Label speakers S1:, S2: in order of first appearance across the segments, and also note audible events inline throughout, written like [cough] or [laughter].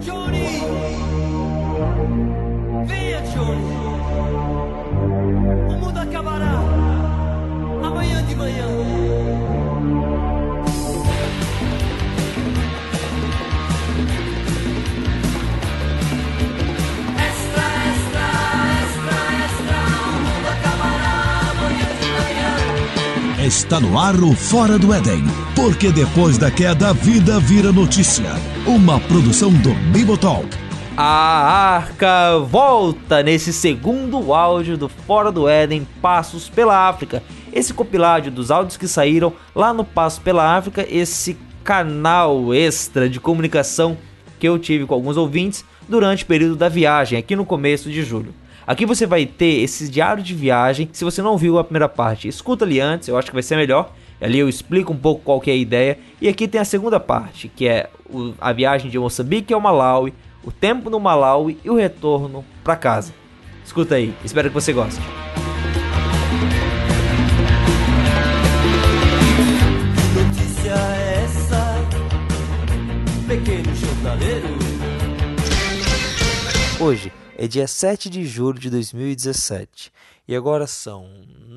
S1: Johnny! Venha, Johnny! O mundo acabará amanhã de manhã.
S2: Está no ar o Fora do Éden, porque depois da queda a vida vira notícia. Uma produção do Bibotalk.
S3: A arca volta nesse segundo áudio do Fora do Éden Passos pela África. Esse compilado dos áudios que saíram lá no Passos pela África, esse canal extra de comunicação que eu tive com alguns ouvintes durante o período da viagem, aqui no começo de julho. Aqui você vai ter esse diário de viagem. Se você não viu a primeira parte, escuta ali antes, eu acho que vai ser melhor. Ali eu explico um pouco qual que é a ideia. E aqui tem a segunda parte, que é o- a viagem de Moçambique ao Malawi, o tempo no Malawi e o retorno para casa. Escuta aí, espero que você goste.
S1: Que notícia é essa, pequeno jornaleiro?
S3: Hoje é dia 7 de julho de 2017 e agora são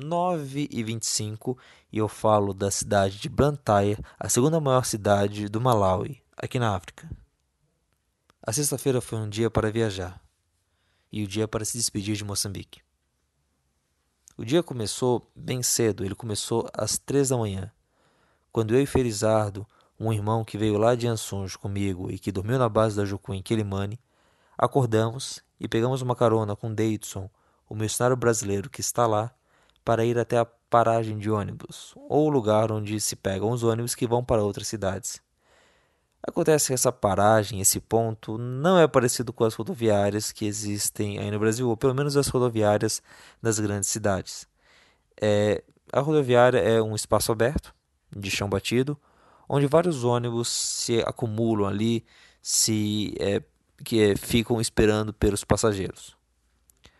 S3: 9h25 e eu falo da cidade de Blantyre, a segunda maior cidade do Malawi, aqui na África. A sexta-feira foi um dia para viajar e o dia para se despedir de Moçambique. O dia começou bem cedo, ele começou às três da manhã, quando eu e Felizardo, um irmão que veio lá de Ansunjo comigo e que dormiu na base da Jucu em Quelimane, Acordamos e pegamos uma carona com Davidson, o missionário brasileiro que está lá, para ir até a paragem de ônibus, ou lugar onde se pegam os ônibus que vão para outras cidades. Acontece que essa paragem, esse ponto, não é parecido com as rodoviárias que existem aí no Brasil, ou pelo menos as rodoviárias das grandes cidades. É, a rodoviária é um espaço aberto, de chão batido, onde vários ônibus se acumulam ali, se é, que é, ficam esperando pelos passageiros.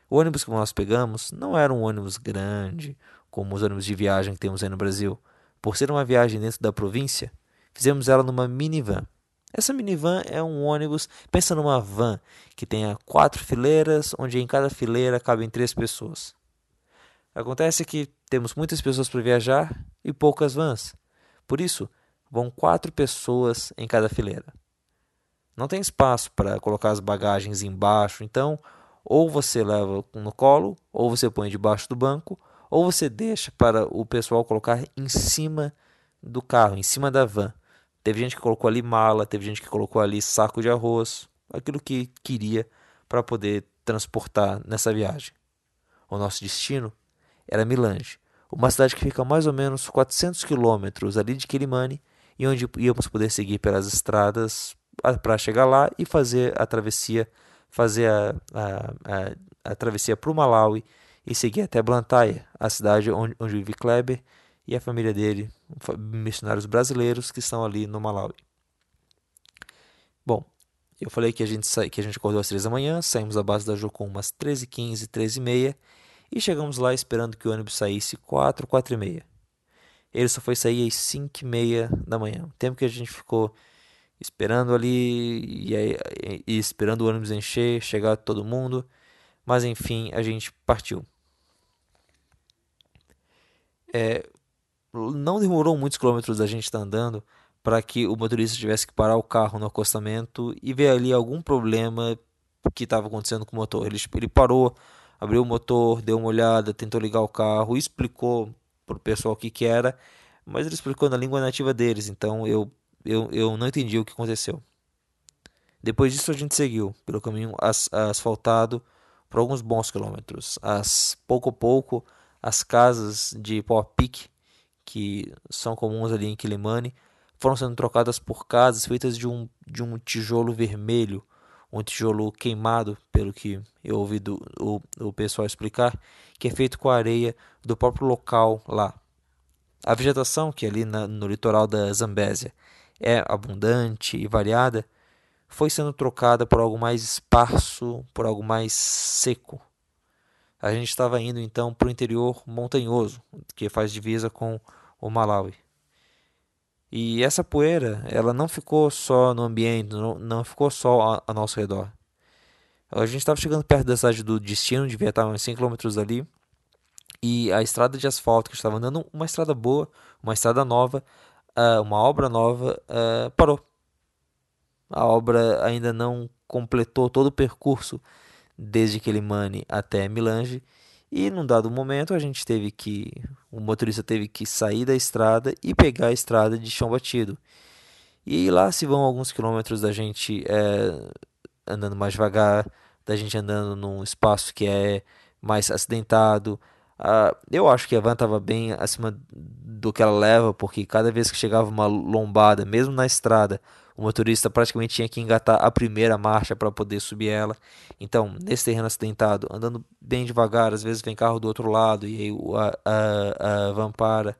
S3: O ônibus que nós pegamos não era um ônibus grande, como os ônibus de viagem que temos aí no Brasil. Por ser uma viagem dentro da província, fizemos ela numa minivan. Essa minivan é um ônibus, pensa numa van que tenha quatro fileiras, onde em cada fileira cabem três pessoas. Acontece que temos muitas pessoas para viajar e poucas vans. Por isso, vão quatro pessoas em cada fileira não tem espaço para colocar as bagagens embaixo, então ou você leva no colo, ou você põe debaixo do banco, ou você deixa para o pessoal colocar em cima do carro, em cima da van. Teve gente que colocou ali mala, teve gente que colocou ali saco de arroz, aquilo que queria para poder transportar nessa viagem. O nosso destino era Milange, uma cidade que fica a mais ou menos 400 quilômetros ali de Quelimane e onde íamos poder seguir pelas estradas para chegar lá e fazer a travessia, fazer a, a, a, a travessia para o Malawi e seguir até Blantyre, a cidade onde, onde vive Kleber e a família dele, missionários brasileiros que estão ali no Malawi. Bom, eu falei que a gente sa... que a gente acordou às três da manhã, saímos da base da Jocum umas 13h15, 13h30 e chegamos lá esperando que o ônibus saísse 4, 4 e meia. Ele só foi sair às 5 e meia da manhã, o tempo que a gente ficou esperando ali e, aí, e esperando o ônibus encher, chegar todo mundo, mas enfim, a gente partiu. É, não demorou muitos quilômetros a gente estar tá andando para que o motorista tivesse que parar o carro no acostamento e ver ali algum problema que estava acontecendo com o motor. Ele, ele parou, abriu o motor, deu uma olhada, tentou ligar o carro, explicou para o pessoal o que, que era, mas ele explicou na língua nativa deles, então eu eu, eu não entendi o que aconteceu. Depois disso, a gente seguiu pelo caminho as, asfaltado por alguns bons quilômetros. As, pouco a pouco, as casas de pau a pique, que são comuns ali em Quilimane, foram sendo trocadas por casas feitas de um, de um tijolo vermelho, um tijolo queimado, pelo que eu ouvi do, o, o pessoal explicar, que é feito com a areia do próprio local lá. A vegetação, que é ali na, no litoral da Zambésia, é abundante e variada, foi sendo trocada por algo mais esparso, por algo mais seco. A gente estava indo então para o interior montanhoso, que faz divisa com o Malawi. E essa poeira, ela não ficou só no ambiente, não, não ficou só ao nosso redor. A gente estava chegando perto da cidade do destino, devia estar uns 5 km ali. E a estrada de asfalto que estava andando, uma estrada boa, uma estrada nova, uh, uma obra nova, uh, parou. A obra ainda não completou todo o percurso desde Quelimane até Milange. E num dado momento a gente teve que. O motorista teve que sair da estrada e pegar a estrada de chão batido. E lá se vão alguns quilômetros da gente é, andando mais devagar, da gente andando num espaço que é mais acidentado. Uh, eu acho que a van estava bem acima do que ela leva, porque cada vez que chegava uma lombada, mesmo na estrada, o motorista praticamente tinha que engatar a primeira marcha para poder subir ela. Então, nesse terreno acidentado, andando bem devagar, às vezes vem carro do outro lado e aí a, a, a van para.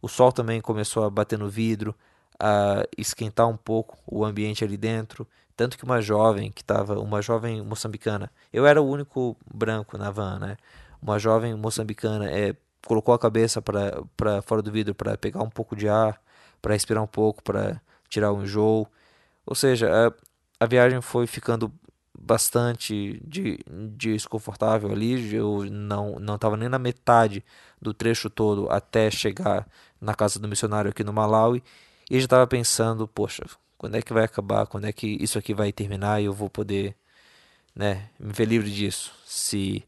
S3: O sol também começou a bater no vidro, a esquentar um pouco o ambiente ali dentro. Tanto que uma jovem que estava, uma jovem moçambicana, eu era o único branco na van, né? Uma jovem moçambicana é, colocou a cabeça para fora do vidro para pegar um pouco de ar, para respirar um pouco, para tirar o enjoo. Ou seja, a, a viagem foi ficando bastante de, desconfortável ali. Eu não não estava nem na metade do trecho todo até chegar na casa do missionário aqui no Malawi e já estava pensando, poxa, quando é que vai acabar? Quando é que isso aqui vai terminar e eu vou poder, né, me ver livre disso? Se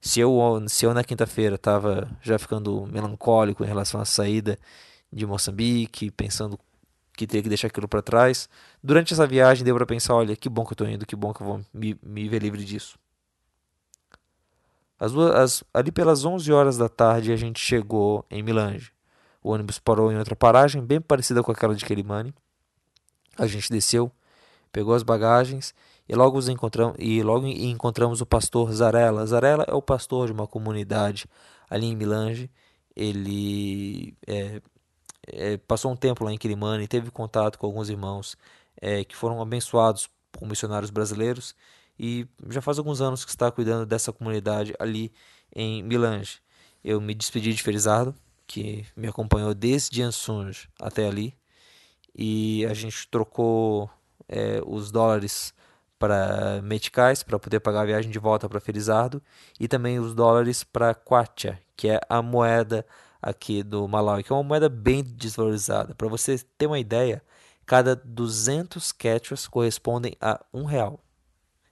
S3: se eu se eu na quinta-feira estava já ficando melancólico em relação à saída de Moçambique, pensando que teria que deixar aquilo para trás. Durante essa viagem deu para pensar, olha, que bom que eu estou indo, que bom que eu vou me, me ver livre disso. As duas, as, ali pelas 11 horas da tarde a gente chegou em Milange. O ônibus parou em outra paragem, bem parecida com aquela de Quelimane. A gente desceu, pegou as bagagens e logo, os encontramos, e logo encontramos o pastor Zarella. Zarella é o pastor de uma comunidade ali em Milange. Ele é, é, passou um tempo lá em Quilimane, teve contato com alguns irmãos é, que foram abençoados por missionários brasileiros e já faz alguns anos que está cuidando dessa comunidade ali em Milange. Eu me despedi de Felizardo, que me acompanhou desde Ansunj até ali, e a gente trocou é, os dólares para meticais para poder pagar a viagem de volta para Felizardo e também os dólares para Kwacha, que é a moeda aqui do Malawi, que é uma moeda bem desvalorizada. Para você ter uma ideia, cada 200 quechuas correspondem a um real.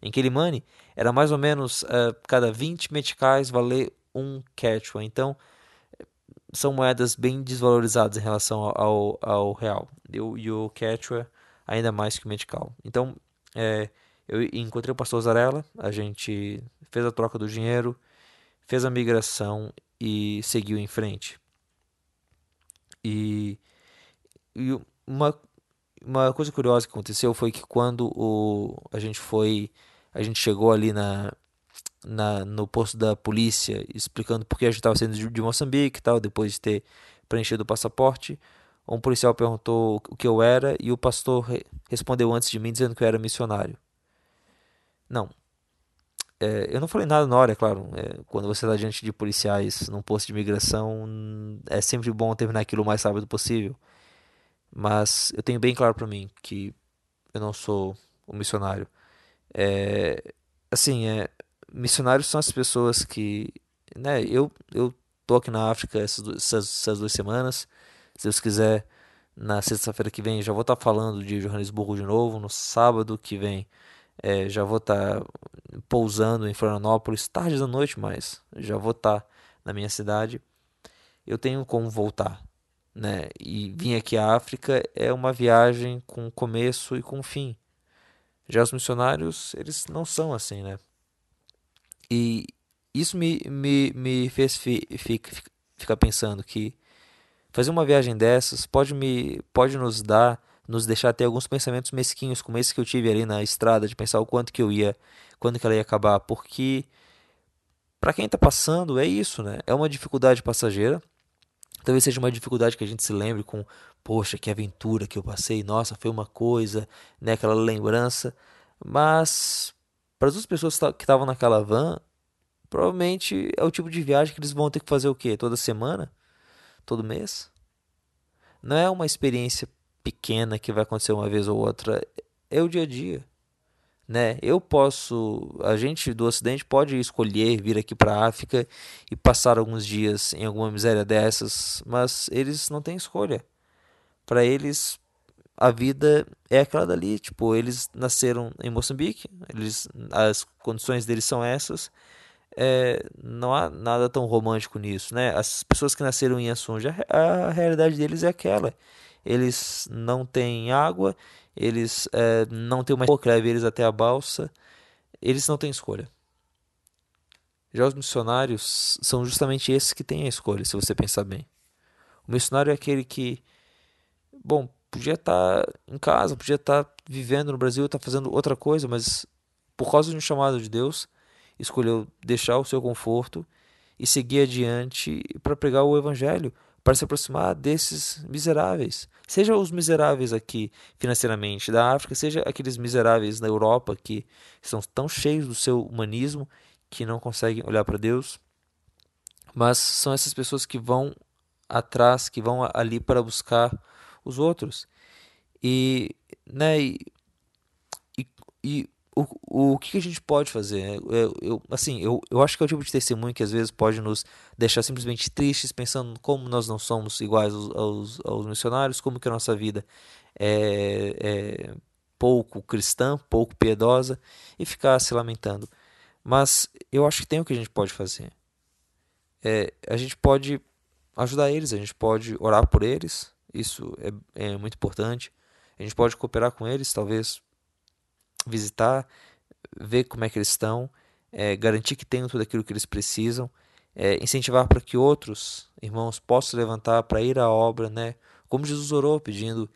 S3: Em Quilimane, era mais ou menos uh, cada 20 meticais valer um quechua. Então, são moedas bem desvalorizadas em relação ao, ao real. E o, quechua ainda mais que o metical. Então, é, eu encontrei o pastor Zarella, a gente fez a troca do dinheiro, fez a migração e seguiu em frente. E, e uma, uma coisa curiosa que aconteceu foi que quando o, a gente foi, a gente chegou ali na, na, no posto da polícia explicando por que a gente estava saindo de, de Moçambique e tal, depois de ter preenchido o passaporte, um policial perguntou o que eu era e o pastor re respondeu antes de mim dizendo que eu era missionário. Não, é, eu não falei nada na hora, é claro. É, quando você está diante de policiais num posto de imigração, é sempre bom terminar aquilo o mais rápido possível. Mas eu tenho bem claro para mim que eu não sou um missionário. É, assim, é, missionários são as pessoas que, né? Eu eu tô aqui na África essas, essas, essas duas semanas. Se Deus quiser, na sexta-feira que vem já vou estar tá falando de Johannesburgo de novo. No sábado que vem é, já vou estar tá pousando em Florianópolis tarde da noite, mas já vou estar tá na minha cidade. Eu tenho como voltar, né? E vir aqui à África é uma viagem com começo e com fim. Já os missionários, eles não são assim, né? E isso me, me, me fez fi, fi, ficar pensando que fazer uma viagem dessas pode, me, pode nos dar nos deixar ter alguns pensamentos mesquinhos, como esse que eu tive ali na estrada, de pensar o quanto que eu ia, quando que ela ia acabar, porque para quem está passando é isso, né? É uma dificuldade passageira. Talvez seja uma dificuldade que a gente se lembre com, poxa, que aventura que eu passei, nossa, foi uma coisa, né, aquela lembrança. Mas para as duas pessoas que estavam naquela van, provavelmente é o tipo de viagem que eles vão ter que fazer o quê? Toda semana? Todo mês? não é uma experiência pequena que vai acontecer uma vez ou outra, é o dia a dia. Né? Eu posso, a gente do Ocidente pode escolher vir aqui para a África e passar alguns dias em alguma miséria dessas, mas eles não têm escolha. Para eles, a vida é aquela dali. Tipo, eles nasceram em Moçambique, eles, as condições deles são essas. É, não há nada tão romântico nisso, né? As pessoas que nasceram em Assunja, a, a realidade deles é aquela. Eles não têm água, eles é, não têm uma leve eles até a balsa, eles não têm escolha. Já os missionários são justamente esses que têm a escolha, se você pensar bem. O missionário é aquele que, bom, podia estar em casa, podia estar vivendo no Brasil, estar fazendo outra coisa, mas por causa de um chamado de Deus, escolheu deixar o seu conforto e seguir adiante para pregar o evangelho, para se aproximar desses miseráveis. Seja os miseráveis aqui financeiramente da África, seja aqueles miseráveis na Europa que estão tão cheios do seu humanismo que não conseguem olhar para Deus. Mas são essas pessoas que vão atrás, que vão ali para buscar os outros. E, né, e, e, e o, o que a gente pode fazer? Eu, eu, assim, eu, eu acho que é o tipo de testemunho que às vezes pode nos deixar simplesmente tristes, pensando como nós não somos iguais aos, aos, aos missionários, como que a nossa vida é, é pouco cristã, pouco piedosa, e ficar se lamentando. Mas eu acho que tem o que a gente pode fazer. É, a gente pode ajudar eles, a gente pode orar por eles, isso é, é muito importante. A gente pode cooperar com eles, talvez visitar, ver como é que eles estão, é, garantir que tenham tudo aquilo que eles precisam, é, incentivar para que outros irmãos possam levantar para ir à obra, né? Como Jesus orou, pedindo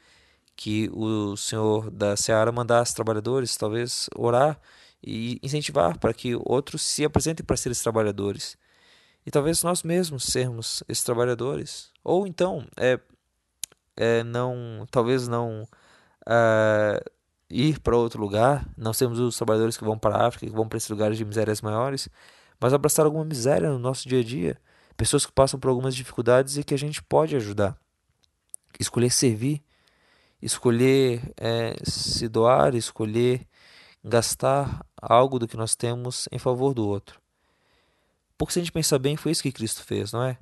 S3: que o Senhor da Seara mandasse trabalhadores, talvez orar e incentivar para que outros se apresentem para ser esses trabalhadores. E talvez nós mesmos sermos esses trabalhadores. Ou então, é, é não, talvez não uh, ir para outro lugar, não sermos os trabalhadores que vão para a África, que vão para esses lugares de misérias maiores, mas abraçar alguma miséria no nosso dia a dia, pessoas que passam por algumas dificuldades e que a gente pode ajudar. Escolher servir, escolher é, se doar, escolher gastar algo do que nós temos em favor do outro. Porque se a gente pensar bem, foi isso que Cristo fez, não é?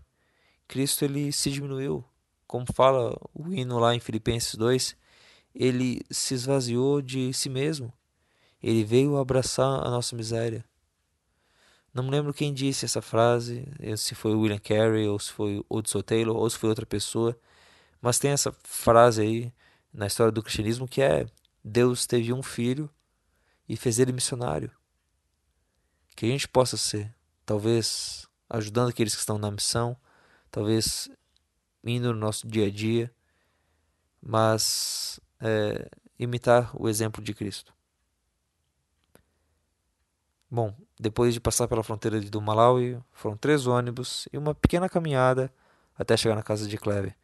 S3: Cristo ele se diminuiu, como fala o hino lá em Filipenses 2, ele se esvaziou de si mesmo. Ele veio abraçar a nossa miséria. Não me lembro quem disse essa frase, se foi William Carey, ou se foi Hudson Taylor, ou se foi outra pessoa, mas tem essa frase aí na história do cristianismo que é: Deus teve um filho e fez ele missionário. Que a gente possa ser, talvez ajudando aqueles que estão na missão, talvez indo no nosso dia a dia, mas é, imitar o exemplo de Cristo. Bom, depois de passar pela fronteira do Malawi, foram três ônibus e uma pequena caminhada até chegar na casa de Kleber.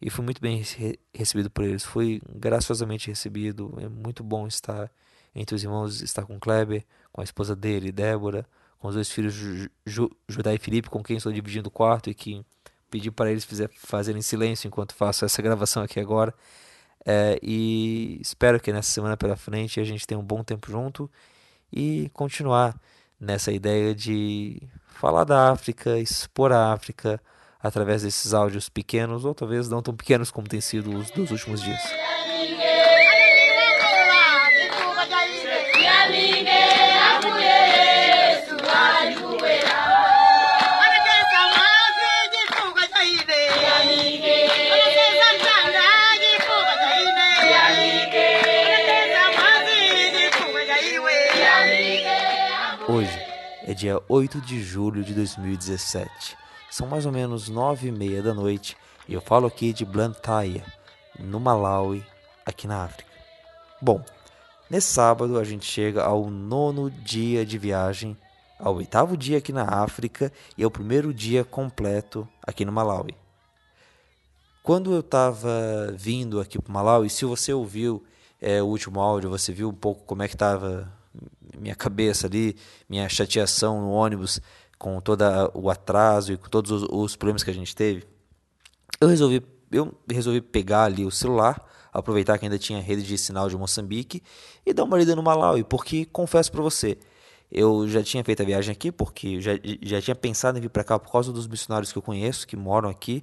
S3: E fui muito bem recebido por eles. Fui graciosamente recebido. É muito bom estar entre os irmãos, estar com Kleber, com a esposa dele, Débora, com os dois filhos Judá e Felipe, com quem estou dividindo o quarto e que pedi para eles fizer, fazerem silêncio enquanto faço essa gravação aqui agora. É, e espero que nessa semana pela frente a gente tenha um bom tempo junto e continuar nessa ideia de falar da África, expor a África através desses áudios pequenos, ou talvez não tão pequenos como tem sido os dos últimos dias. Dia 8 de julho de 2017. São mais ou menos nove e meia da noite e eu falo aqui de Blantyre, no Malawi, aqui na África. Bom, nesse sábado a gente chega ao nono dia de viagem, ao oitavo dia aqui na África e ao primeiro dia completo aqui no Malawi. Quando eu estava vindo aqui para o Malawi, se você ouviu é, o último áudio, você viu um pouco como é que estava minha cabeça ali, minha chateação no ônibus com todo o atraso e com todos os, os problemas que a gente teve, eu resolvi eu resolvi pegar ali o celular, aproveitar que ainda tinha rede de sinal de Moçambique e dar uma lida no Malawi, porque confesso para você, eu já tinha feito a viagem aqui, porque já, já tinha pensado em vir para cá por causa dos missionários que eu conheço, que moram aqui,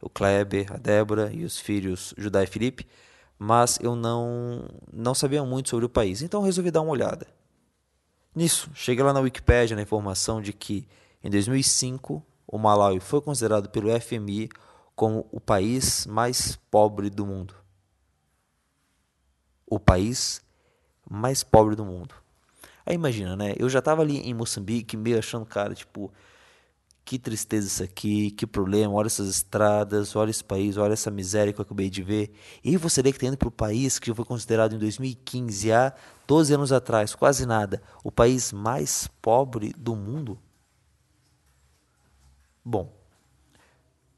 S3: o Kleber, a Débora e os filhos Judá e Felipe, mas eu não, não sabia muito sobre o país, então resolvi dar uma olhada. Nisso, cheguei lá na Wikipédia na informação de que em 2005 o Malawi foi considerado pelo FMI como o país mais pobre do mundo. O país mais pobre do mundo. Aí imagina, né? Eu já tava ali em Moçambique, meio achando, cara, tipo, que tristeza isso aqui, que problema, olha essas estradas, olha esse país, olha essa miséria que eu acabei de ver. E você vê que está indo para o país que foi considerado em 2015, há 12 anos atrás, quase nada, o país mais pobre do mundo. Bom,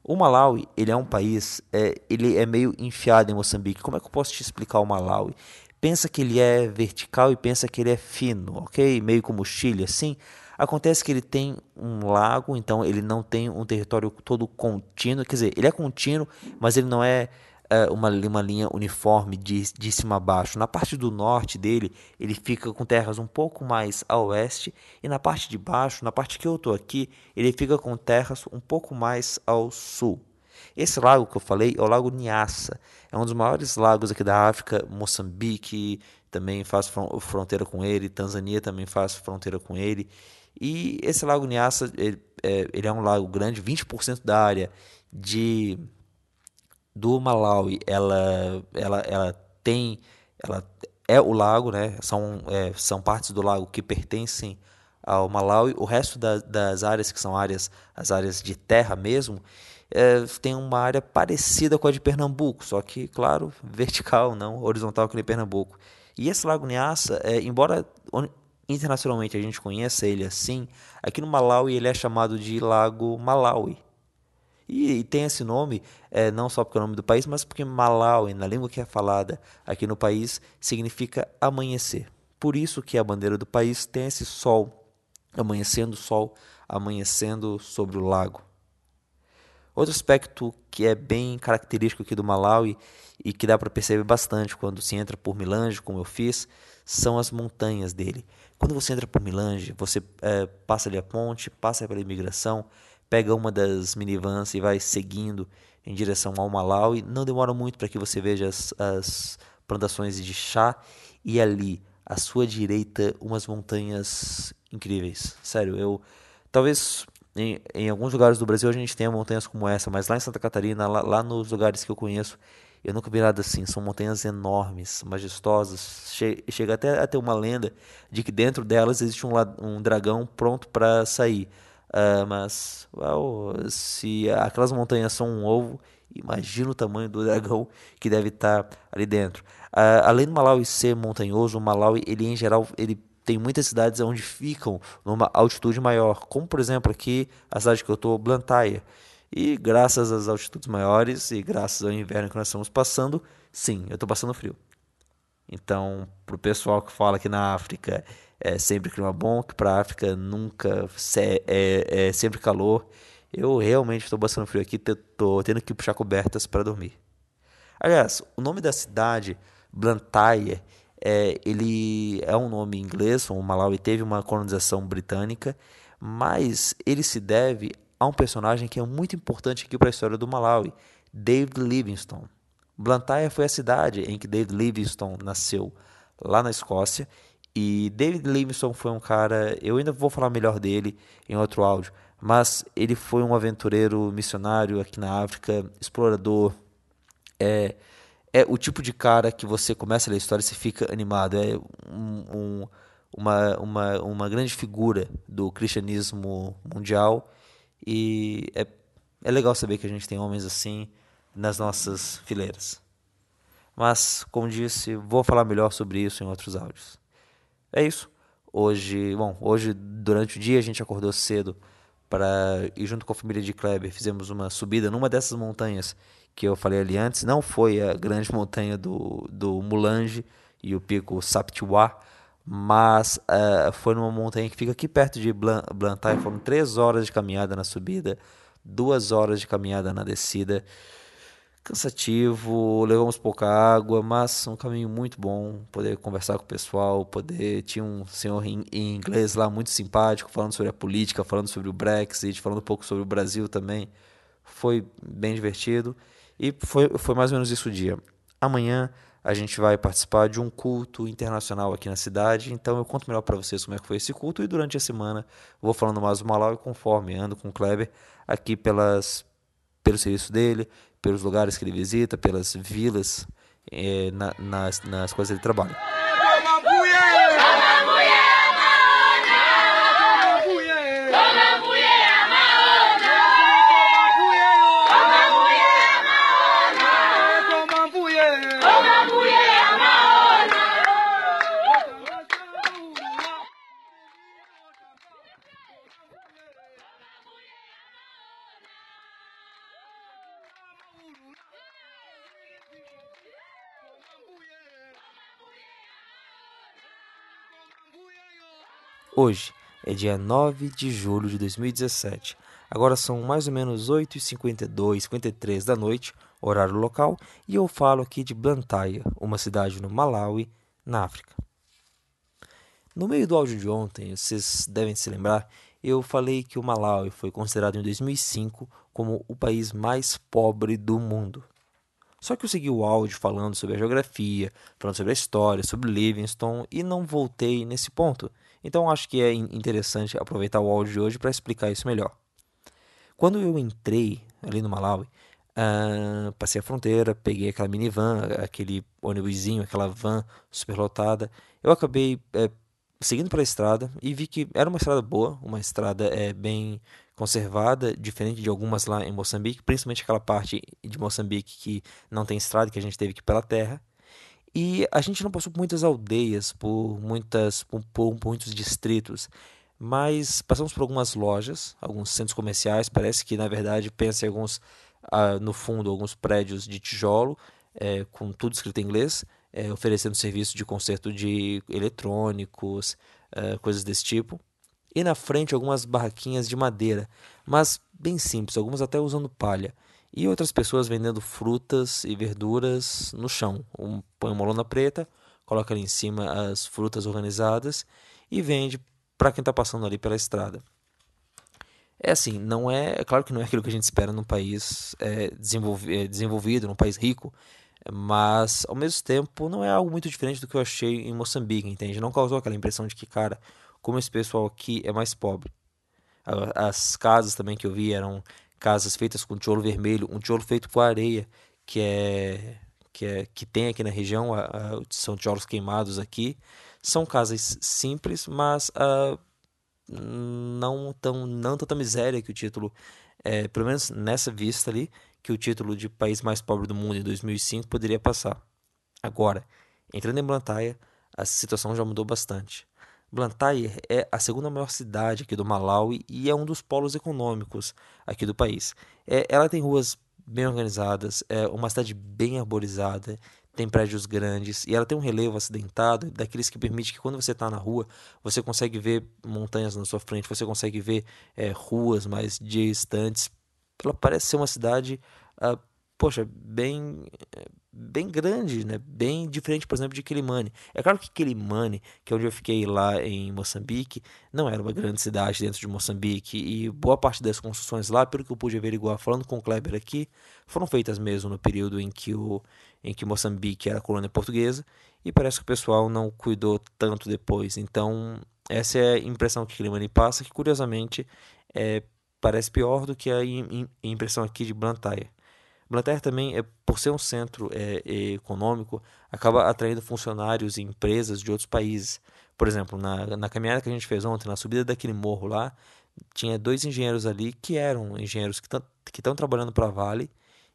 S3: o Malawi, ele é um país, é, ele é meio enfiado em Moçambique. Como é que eu posso te explicar o Malawi? Pensa que ele é vertical e pensa que ele é fino, ok? Meio como o Chile, assim. Acontece que ele tem um lago, então ele não tem um território todo contínuo. Quer dizer, ele é contínuo, mas ele não é uh, uma, uma linha uniforme de, de cima a baixo. Na parte do norte dele, ele fica com terras um pouco mais a oeste. E na parte de baixo, na parte que eu estou aqui, ele fica com terras um pouco mais ao sul. Esse lago que eu falei é o Lago Nyassa. É um dos maiores lagos aqui da África. Moçambique também faz fronteira com ele. Tanzânia também faz fronteira com ele. E esse lago Nyassa, ele é, ele é um lago grande, 20% da área de do Malawi, ela, ela, ela tem, ela é o lago, né? São, é, são partes do lago que pertencem ao Malawi. O resto da, das áreas que são áreas, as áreas de terra mesmo, é, tem uma área parecida com a de Pernambuco, só que, claro, [laughs] vertical, não horizontal que nem Pernambuco. E esse lago Nyassa, é, embora internacionalmente a gente conheça ele assim, aqui no Malawi ele é chamado de Lago Malawi. E, e tem esse nome é, não só porque é o nome do país, mas porque Malawi, na língua que é falada aqui no país, significa amanhecer. Por isso que a bandeira do país tem esse sol, amanhecendo o sol, amanhecendo sobre o lago. Outro aspecto que é bem característico aqui do Malawi e que dá para perceber bastante quando se entra por Milange, como eu fiz, são as montanhas dele. Quando você entra por Milange, você é, passa ali a ponte, passa pela imigração, pega uma das minivans e vai seguindo em direção ao Malawi. Não demora muito para que você veja as, as plantações de chá e ali à sua direita umas montanhas incríveis. Sério, eu talvez em, em alguns lugares do Brasil a gente tenha montanhas como essa, mas lá em Santa Catarina, lá, lá nos lugares que eu conheço, eu nunca vi nada assim. São montanhas enormes, majestosas. Che chega até a ter uma lenda de que dentro delas existe um, um dragão pronto para sair. Uh, mas, se aquelas montanhas são um ovo, imagina o tamanho do [laughs] dragão que deve estar ali dentro. Uh, além do Malawi ser montanhoso, o Malawi, ele em geral, ele tem muitas cidades onde ficam numa altitude maior, como por exemplo aqui a cidade que eu estou, Blantyre. E graças às altitudes maiores e graças ao inverno que nós estamos passando, sim, eu estou passando frio. Então, para o pessoal que fala que na África é sempre clima bom, que para a África nunca é, é, é, sempre calor, eu realmente estou passando frio aqui, estou tendo que puxar cobertas para dormir. Aliás, o nome da cidade, Blantyre, é, ele é um nome inglês, o Malawi teve uma colonização britânica, mas ele se deve há um personagem que é muito importante aqui para a história do Malawi, David Livingstone. Blantyre foi a cidade em que David Livingstone nasceu, lá na Escócia, e David Livingstone foi um cara, eu ainda vou falar melhor dele em outro áudio, mas ele foi um aventureiro missionário aqui na África, explorador, é, é o tipo de cara que você começa a ler a história e você fica animado, é um, um, uma, uma, uma grande figura do cristianismo mundial, e é, é legal saber que a gente tem homens assim nas nossas fileiras. Mas, como disse, vou falar melhor sobre isso em outros áudios. É isso. Hoje, bom, hoje durante o dia a gente acordou cedo para ir junto com a família de Kleber, fizemos uma subida numa dessas montanhas que eu falei ali antes, não foi a grande montanha do, do Mulange e o pico Saptiwa, mas uh, foi numa montanha que fica aqui perto de Blantyre. Foram três horas de caminhada na subida, duas horas de caminhada na descida. cansativo, levamos pouca água, mas um caminho muito bom, poder conversar com o pessoal, poder tinha um senhor em, em, inglês lá muito simpático, falando sobre a política, falando sobre o Brexit, falando um pouco sobre o Brasil também. Foi bem divertido e foi, foi mais ou menos isso o dia. Amanhã a gente vai participar de um culto internacional aqui na cidade, então eu conto melhor para vocês como é que foi esse culto e durante a semana vou falando mais do Malau e conforme ando com o Kleber aqui pelas pelo serviço dele, pelos lugares que ele visita, pelas vilas, é, na, nas, nas que ele trabalha. Hoje é dia 9 de julho de 2017. Agora são mais ou menos 8h52, 53 da noite, horário local, e eu falo aqui de Blantyre, uma cidade no Malawi, na África. No meio do áudio de ontem, vocês devem se lembrar, eu falei que o Malawi foi considerado em 2005 como o país mais pobre do mundo. Só que eu segui o áudio falando sobre a geografia, falando sobre a história, sobre Livingstone e não voltei nesse ponto. Então acho que é interessante aproveitar o áudio de hoje para explicar isso melhor. Quando eu entrei ali no Malawi, uh, passei a fronteira, peguei aquela minivan, aquele ônibusinho, aquela van superlotada, eu acabei é, seguindo pela estrada e vi que era uma estrada boa, uma estrada é, bem conservada, diferente de algumas lá em Moçambique, principalmente aquela parte de Moçambique que não tem estrada, que a gente teve que ir pela terra. E a gente não passou por muitas aldeias, por, muitas, por, por, muitos distritos, mas passamos por algumas lojas, alguns centros comerciais. Parece que, na verdade, pensa em alguns, ah, no fundo, alguns prédios de tijolo, é, com tudo escrito em inglês, é, oferecendo serviço de conserto de eletrônicos, é, coisas desse tipo. E na frente, algumas barraquinhas de madeira, mas bem simples, algumas até usando palha e outras pessoas vendendo frutas e verduras no chão. Um, põe uma lona preta, coloca ali em cima as frutas organizadas e vende para quem está passando ali pela estrada. É assim, não é, é claro que não é aquilo que a gente espera num país é, é, desenvolvido, num país rico, mas ao mesmo tempo não é algo muito diferente do que eu achei em Moçambique, entende? Não causou aquela impressão de que, cara, como esse pessoal aqui é mais pobre. As casas também que eu vi eram casas feitas com tijolo vermelho, um tijolo feito com areia, que é que é que tem aqui na região, a, a, são tijolos queimados aqui. São casas simples, mas uh, não tão não tanta miséria que o título, é, pelo menos nessa vista ali, que o título de país mais pobre do mundo em 2005 poderia passar. Agora, entrando em Blantyre, a situação já mudou bastante. Blantyre é a segunda maior cidade aqui do Malawi e é um dos polos econômicos aqui do país. É, ela tem ruas bem organizadas, é uma cidade bem arborizada, tem prédios grandes e ela tem um relevo acidentado, daqueles que permite que quando você está na rua você consegue ver montanhas na sua frente, você consegue ver é, ruas mais distantes. Ela parece ser uma cidade, uh, poxa, bem bem grande, né? bem diferente, por exemplo, de Quilimane. É claro que Quilimane, que é onde eu fiquei lá em Moçambique, não era uma grande cidade dentro de Moçambique e boa parte das construções lá, pelo que eu pude averiguar falando com o Kleber aqui, foram feitas mesmo no período em que, o, em que Moçambique era colônia portuguesa e parece que o pessoal não cuidou tanto depois. Então, essa é a impressão que Quilimane passa, que curiosamente é, parece pior do que a impressão aqui de Blantyre. Blantyre também, é, por ser um centro é, econômico, acaba atraindo funcionários e empresas de outros países. Por exemplo, na, na caminhada que a gente fez ontem, na subida daquele morro lá, tinha dois engenheiros ali que eram engenheiros que estão trabalhando para a Vale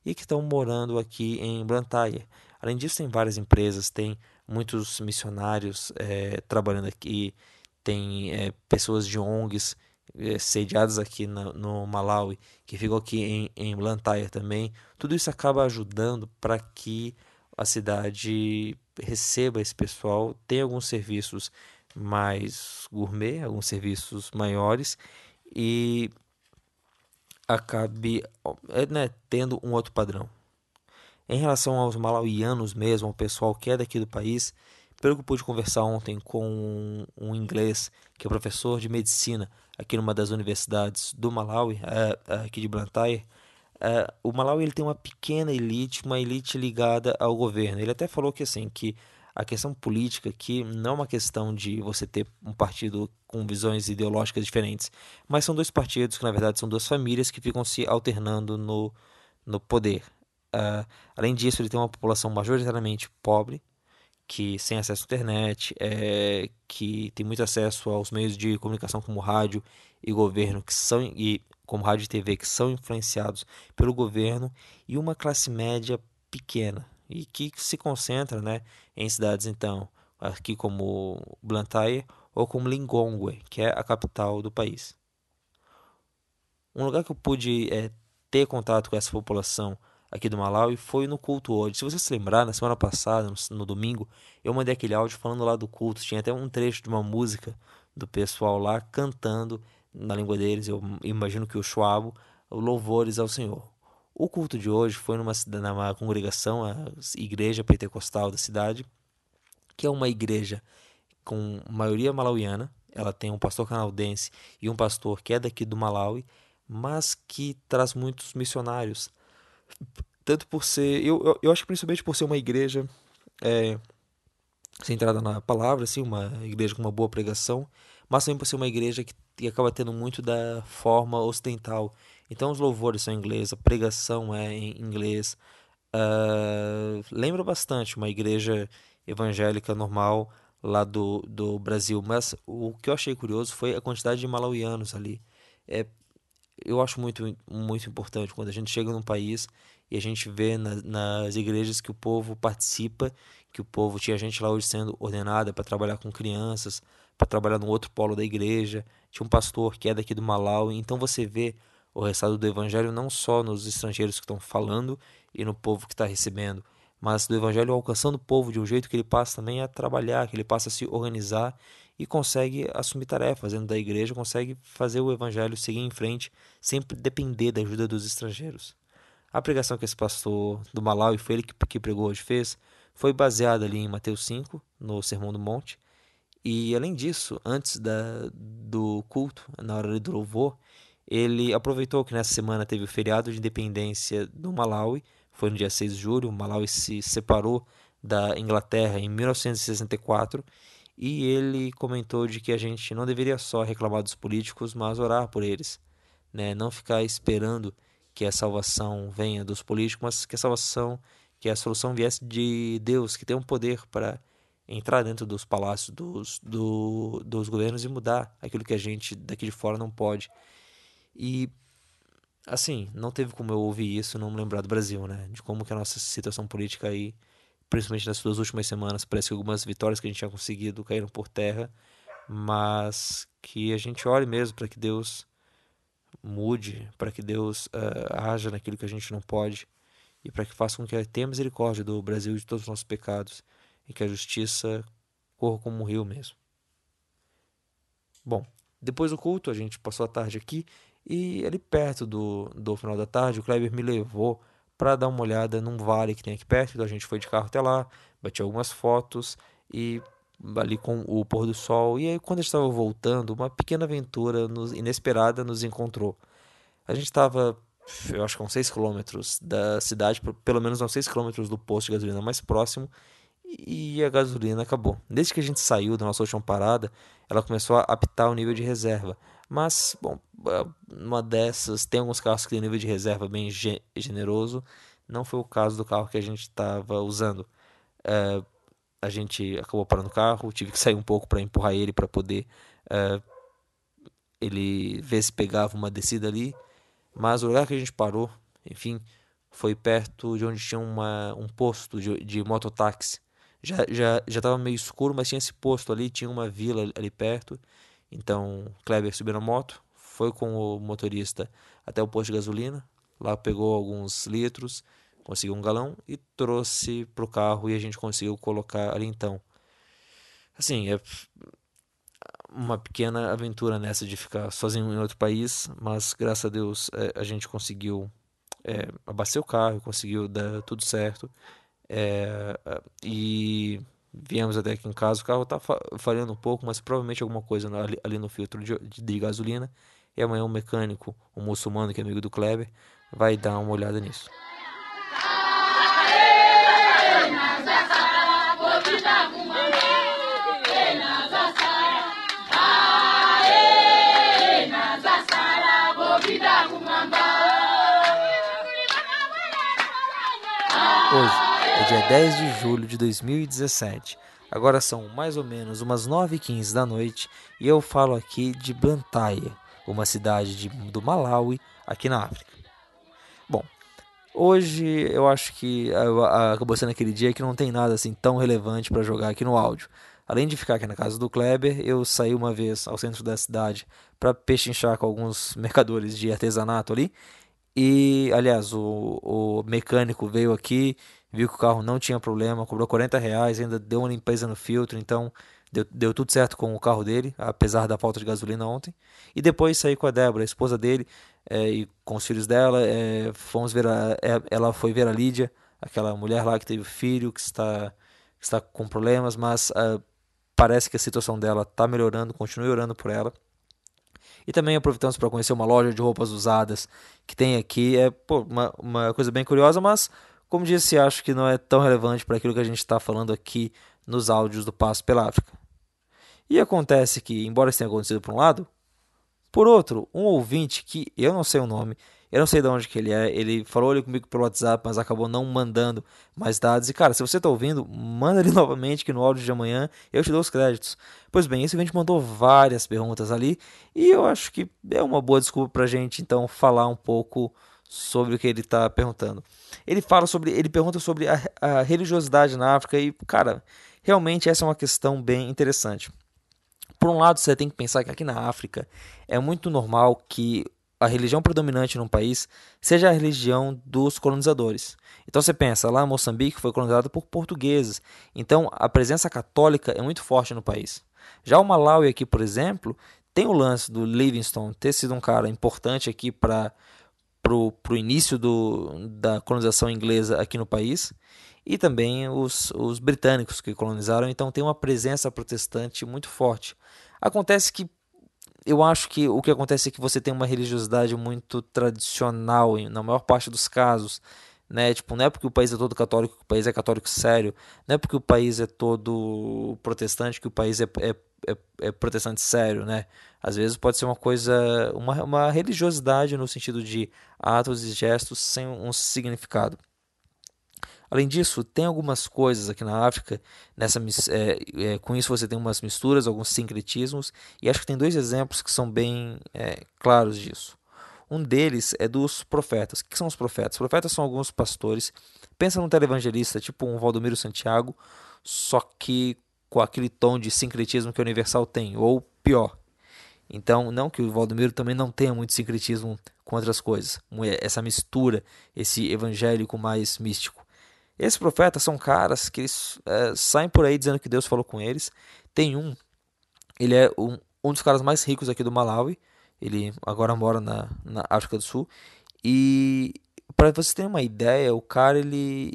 S3: e que estão morando aqui em Blantyre. Além disso, tem várias empresas, tem muitos missionários é, trabalhando aqui, tem é, pessoas de ONGs sediadas aqui no, no, Malawi, que ficam aqui em, em Blantyre também, tudo isso acaba ajudando para que a cidade receba esse pessoal, tenha alguns serviços mais gourmet, alguns serviços maiores e acabe é, né, tendo um outro padrão. Em relação aos malauianos mesmo, o pessoal que é daqui do país, pelo que pude conversar ontem com um inglês que é professor de medicina aqui numa das universidades do Malawi, aqui de Blantyre, o Malawi ele tem uma pequena elite, uma elite ligada ao governo. Ele até falou que assim que a questão política aqui não é uma questão de você ter um partido com visões ideológicas diferentes, mas são dois partidos que na verdade são duas famílias que ficam se alternando no, no poder. Uh, além disso, ele tem uma população majoritariamente pobre, que sem acesso à internet, é, que tem muito acesso aos meios de comunicação como rádio e governo, que são e como rádio e TV, que são influenciados pelo governo, e uma classe média pequena e que se concentra, né, em cidades então aqui como Blantyre ou como Lingongwe, que é a capital do país. Um lugar que eu pude é, ter contato com essa população aqui do Malawi foi no culto hoje. Se você se lembrar, na semana passada, no, domingo, eu mandei aquele áudio falando lá do culto. Tinha até um trecho de uma música do pessoal lá cantando na língua deles, eu imagino que o Schwabo, louvores ao Senhor. O culto de hoje foi numa, numa congregação, a igreja pentecostal da cidade, que é uma igreja com maioria malauiana. Ela tem um pastor canadense e um pastor que é daqui do Malawi, mas que traz muitos missionários tanto por ser. Eu, eu, eu acho que principalmente por ser uma igreja é, centrada na palavra, assim, uma igreja com uma boa pregação, mas também por ser uma igreja que, que acaba tendo muito da forma ocidental. Então os louvores são em inglês, a pregação é em inglês. Uh, lembra bastante uma igreja evangélica normal lá do, do Brasil, mas o que eu achei curioso foi a quantidade de malauianos ali. É, eu acho muito, muito importante quando a gente chega num país e a gente vê na, nas igrejas que o povo participa, que o povo tinha gente lá hoje sendo ordenada para trabalhar com crianças, para trabalhar no outro polo da igreja, tinha um pastor que é daqui do Malau, então você vê o resultado do evangelho não só nos estrangeiros que estão falando e no povo que está recebendo, mas do evangelho alcançando o povo de um jeito que ele passa também a trabalhar, que ele passa a se organizar e consegue assumir tarefas dentro da igreja, consegue fazer o evangelho seguir em frente, sempre depender da ajuda dos estrangeiros. A pregação que esse pastor do Malawi, foi ele que, que pregou hoje, fez, foi baseada ali em Mateus 5, no Sermão do Monte. E além disso, antes da, do culto, na hora do louvor, ele aproveitou que nessa semana teve o feriado de independência do Malawi, foi no dia 6 de julho, o Malawi se separou da Inglaterra em 1964 e ele comentou de que a gente não deveria só reclamar dos políticos, mas orar por eles, né? Não ficar esperando que a salvação venha dos políticos, mas que a salvação, que a solução viesse de Deus, que tem um poder para entrar dentro dos palácios dos, do, dos governos e mudar aquilo que a gente daqui de fora não pode. E assim, não teve como eu ouvir isso não me lembrar do Brasil, né? De como que a nossa situação política aí principalmente nas duas últimas semanas, parece que algumas vitórias que a gente tinha conseguido caíram por terra, mas que a gente olhe mesmo para que Deus mude, para que Deus uh, haja naquilo que a gente não pode e para que faça com que tenha misericórdia do Brasil de todos os nossos pecados e que a justiça corra como um rio mesmo. Bom, depois do culto a gente passou a tarde aqui e ali perto do, do final da tarde o Kleber me levou para dar uma olhada num vale que tem aqui perto. Então a gente foi de carro até lá, bati algumas fotos e ali com o pôr do sol. E aí, quando gente estava voltando, uma pequena aventura nos, inesperada nos encontrou. A gente estava, eu acho que uns 6 quilômetros da cidade, pelo menos uns 6 quilômetros do posto de gasolina mais próximo, e a gasolina acabou. Desde que a gente saiu da nossa última parada, ela começou a apitar o nível de reserva. Mas, bom, uma dessas, tem alguns carros que tem nível de reserva bem generoso. Não foi o caso do carro que a gente estava usando. É, a gente acabou parando o carro, tive que sair um pouco para empurrar ele para poder é, ele ver se pegava uma descida ali. Mas o lugar que a gente parou, enfim, foi perto de onde tinha uma, um posto de, de mototáxi. Já já já estava meio escuro, mas tinha esse posto ali, tinha uma vila ali perto. Então, Kleber subiu na moto, foi com o motorista até o posto de gasolina, lá pegou alguns litros, conseguiu um galão e trouxe para o carro e a gente conseguiu colocar ali então. Assim, é uma pequena aventura nessa de ficar sozinho em outro país, mas graças a Deus é, a gente conseguiu é, abasteceu o carro, conseguiu dar tudo certo. É, e viemos até aqui em casa. O carro tá falhando um pouco, mas provavelmente alguma coisa ali, ali no filtro de, de, gasolina. E amanhã um mecânico, um muçulmano que é amigo do Kleber, vai dar uma olhada nisso. Hoje é dia 10 de julho de 2017. Agora são mais ou menos umas 9h15 da noite e eu falo aqui de Blantyre, uma cidade de, do Malawi, aqui na África. Bom, hoje eu acho que acabou sendo aquele dia que não tem nada assim tão relevante para jogar aqui no áudio. Além de ficar aqui na casa do Kleber, eu saí uma vez ao centro da cidade para pechinchar com alguns [laughs] mercadores de artesanato ali e, aliás, o, o mecânico veio aqui, viu que o carro não tinha problema, cobrou 40 reais, ainda deu uma limpeza no filtro, então deu, deu tudo certo com o carro dele, apesar da falta de gasolina ontem. E depois saí com a Débora, a esposa dele, é, e com os filhos dela, é, fomos ver a, é, ela foi ver a Lídia, aquela mulher lá que teve filho, que está, que está com problemas, mas uh, parece que a situação dela está melhorando, continue orando por ela. E também aproveitamos para conhecer uma loja de roupas usadas que tem aqui. É pô, uma, uma coisa bem curiosa, mas como disse, acho que não é tão relevante para aquilo que a gente está falando aqui nos áudios do Passo pela África. E acontece que, embora isso tenha acontecido por um lado, por outro, um ouvinte que eu não sei o nome, eu não sei de onde que ele é. Ele falou ali comigo pelo WhatsApp, mas acabou não mandando mais dados. E cara, se você está ouvindo, manda ali [laughs] novamente que no áudio de amanhã eu te dou os créditos. Pois bem, esse vídeo mandou várias perguntas ali e eu acho que é uma boa desculpa para a gente então falar um pouco sobre o que ele está perguntando. Ele fala sobre, ele pergunta sobre a, a religiosidade na África e cara, realmente essa é uma questão bem interessante. Por um lado, você tem que pensar que aqui na África é muito normal que a religião predominante num país seja a religião dos colonizadores. Então você pensa, lá Moçambique foi colonizado por portugueses, então a presença católica é muito forte no país. Já o Malawi aqui, por exemplo, tem o lance do Livingstone ter sido um cara importante aqui para o início do, da colonização inglesa aqui no país, e também os, os britânicos que colonizaram, então tem uma presença protestante muito forte. Acontece que eu acho que o que acontece é que você tem uma religiosidade muito tradicional, na maior parte dos casos. Né? Tipo, não é porque o país é todo católico que o país é católico sério, não é porque o país é todo protestante que o país é, é, é, é protestante sério, né? Às vezes pode ser uma coisa, uma, uma religiosidade no sentido de atos e gestos sem um significado. Além disso, tem algumas coisas aqui na África, nessa, é, é, com isso você tem umas misturas, alguns sincretismos, e acho que tem dois exemplos que são bem é, claros disso. Um deles é dos profetas. O que são os profetas? Profetas são alguns pastores. Pensa num televangelista, tipo um Valdomiro Santiago, só que com aquele tom de sincretismo que o Universal tem, ou pior. Então, não que o Valdomiro também não tenha muito sincretismo com outras coisas, essa mistura, esse evangélico mais místico. Esses profetas são caras que eles, é, saem por aí dizendo que Deus falou com eles. Tem um, ele é um, um dos caras mais ricos aqui do Malawi. Ele agora mora na, na África do Sul. E para vocês terem uma ideia, o cara ele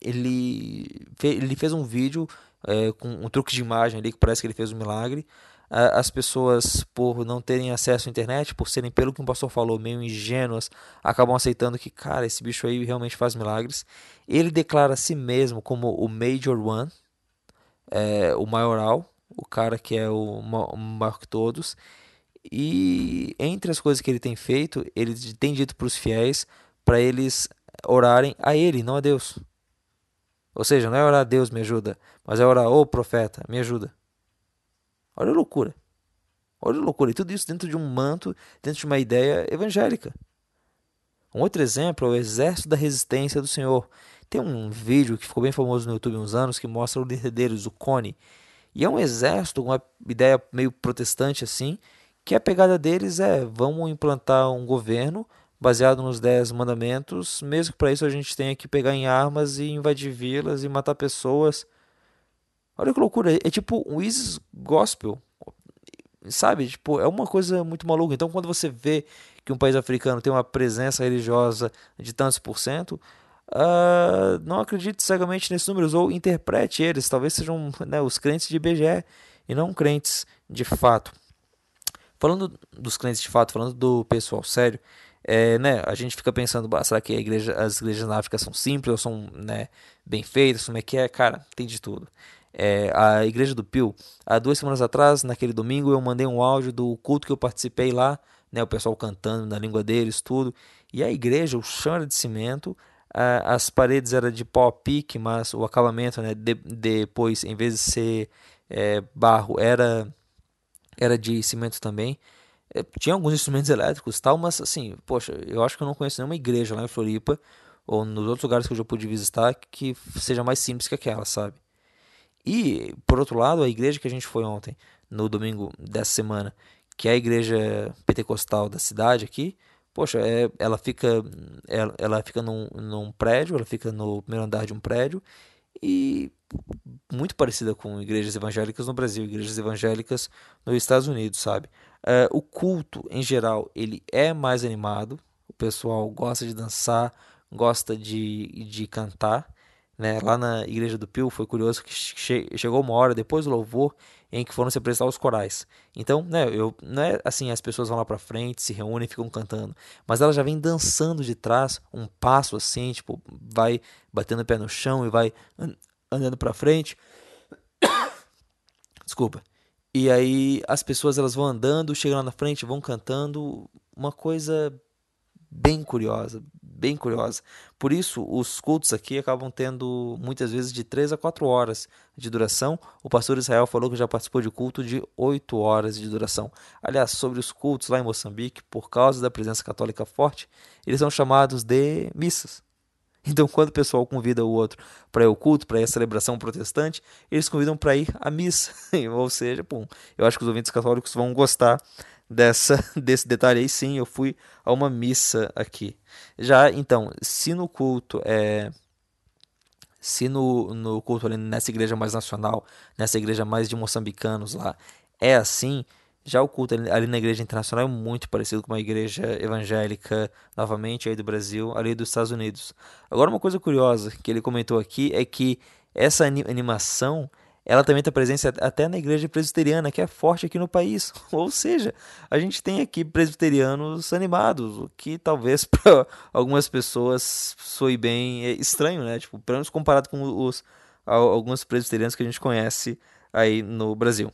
S3: ele, ele fez um vídeo é, com um truque de imagem ali que parece que ele fez um milagre as pessoas, por não terem acesso à internet, por serem, pelo que o pastor falou, meio ingênuas, acabam aceitando que, cara, esse bicho aí realmente faz milagres. Ele declara a si mesmo como o Major One, é, o maioral, o cara que é o maior que todos. E entre as coisas que ele tem feito, ele tem dito para os fiéis para eles orarem a ele, não a Deus. Ou seja, não é orar a Deus me ajuda, mas é orar, ô profeta, me ajuda. Olha a loucura. Olha a loucura. E tudo isso dentro de um manto, dentro de uma ideia evangélica. Um outro exemplo é o Exército da Resistência do Senhor. Tem um vídeo que ficou bem famoso no YouTube há uns anos que mostra o líder deles, o Cone. E é um exército com uma ideia meio protestante assim, que a pegada deles é vamos implantar um governo baseado nos dez mandamentos, mesmo que para isso a gente tenha que pegar em armas e invadir vilas e matar pessoas. Olha que loucura, é tipo um Isis Gospel, sabe? Tipo, é uma coisa muito maluca. Então, quando você vê que um país africano tem uma presença religiosa de tantos por cento, uh, não acredite cegamente nesses números ou interprete eles. Talvez sejam né, os crentes de IBGE e não crentes de fato. Falando dos crentes de fato, falando do pessoal sério, é, né, a gente fica pensando, será que igreja, as igrejas na África são simples ou são né, bem feitas? Como é que é? Cara, tem de tudo. É, a igreja do Pio, há duas semanas atrás, naquele domingo, eu mandei um áudio do culto que eu participei lá, né, o pessoal cantando na língua deles, tudo. E a igreja, o chão era de cimento, a, as paredes eram de pau a pique, mas o acabamento, né, de, depois, em vez de ser é, barro, era, era de cimento também. É, tinha alguns instrumentos elétricos tal, mas assim, poxa, eu acho que eu não conheço nenhuma igreja lá em Floripa, ou nos outros lugares que eu já pude visitar, que seja mais simples que aquela, sabe? E, por outro lado, a igreja que a gente foi ontem, no domingo dessa semana, que é a igreja pentecostal da cidade aqui, poxa, é, ela fica, ela, ela fica num, num prédio, ela fica no primeiro andar de um prédio, e muito parecida com igrejas evangélicas no Brasil, igrejas evangélicas nos Estados Unidos, sabe? Uh, o culto, em geral, ele é mais animado, o pessoal gosta de dançar, gosta de, de cantar, né? Lá na igreja do Pio foi curioso que che chegou uma hora depois do louvor em que foram se apresentar os corais. Então, né, eu, não é assim, as pessoas vão lá para frente, se reúnem e ficam cantando, mas ela já vem dançando de trás, um passo assim, tipo, vai batendo o pé no chão e vai andando para frente. [coughs] Desculpa. E aí as pessoas elas vão andando, chegam lá na frente, vão cantando, uma coisa bem curiosa, bem curiosa. Por isso, os cultos aqui acabam tendo muitas vezes de 3 a 4 horas de duração. O pastor Israel falou que já participou de culto de 8 horas de duração. Aliás, sobre os cultos lá em Moçambique, por causa da presença católica forte, eles são chamados de missas. Então, quando o pessoal convida o outro para ir ao culto, para ir à celebração protestante, eles convidam para ir à missa. [laughs] Ou seja, pum, eu acho que os ouvintes católicos vão gostar dessa [laughs] desse detalhe aí sim eu fui a uma missa aqui já então se no culto é se no, no culto ali nessa igreja mais nacional nessa igreja mais de moçambicanos lá é assim já o culto ali, na igreja internacional é muito parecido com uma igreja evangélica novamente aí do Brasil ali dos Estados Unidos agora uma coisa curiosa que ele comentou aqui é que essa animação ela também tem presença até na igreja presbiteriana, que é forte aqui no país. [laughs] Ou seja, a gente tem aqui presbiterianos animados, o que talvez [laughs] para algumas pessoas soe bem é estranho, né? Tipo, pelo menos comparado com os alguns presbiterianos que a gente conhece aí no Brasil.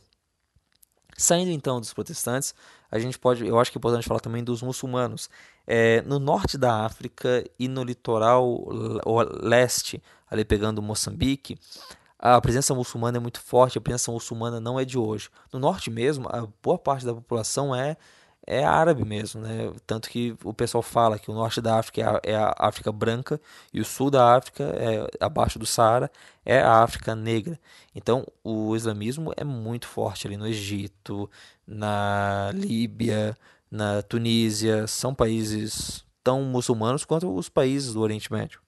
S3: Saindo então dos protestantes, a gente pode, eu acho que é importante falar também dos muçulmanos. É, no norte da África e no litoral leste, ali pegando Moçambique, a presença muçulmana é muito forte, a presença muçulmana não é de hoje. No norte mesmo, a boa parte da população é é árabe mesmo, né? Tanto que o pessoal fala que o norte da África é a, é a África branca e o sul da África, é, abaixo do Saara, é a África negra. Então, o islamismo é muito forte ali no Egito, na Líbia, na Tunísia, são países tão muçulmanos quanto os países do Oriente Médio.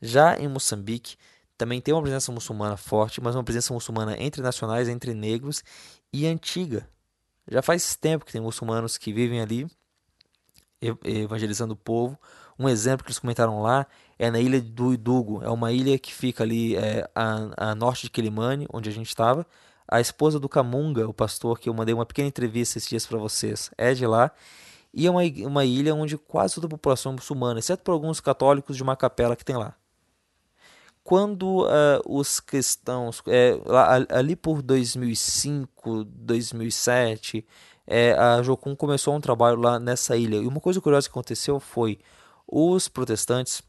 S3: Já em Moçambique, também tem uma presença muçulmana forte, mas uma presença muçulmana entre nacionais, entre negros e antiga. Já faz tempo que tem muçulmanos que vivem ali evangelizando o povo. Um exemplo que eles comentaram lá é na ilha do Idugo. É uma ilha que fica ali é, a, a norte de Quelimane, onde a gente estava. A esposa do Camunga, o pastor que eu mandei uma pequena entrevista esses dias para vocês, é de lá. E é uma, uma ilha onde quase toda a população é muçulmana, exceto por alguns católicos de uma capela que tem lá quando uh, os cristãos, é, ali por 2005, 2007, é, a Jocum começou um trabalho lá nessa ilha. E uma coisa curiosa que aconteceu foi os protestantes,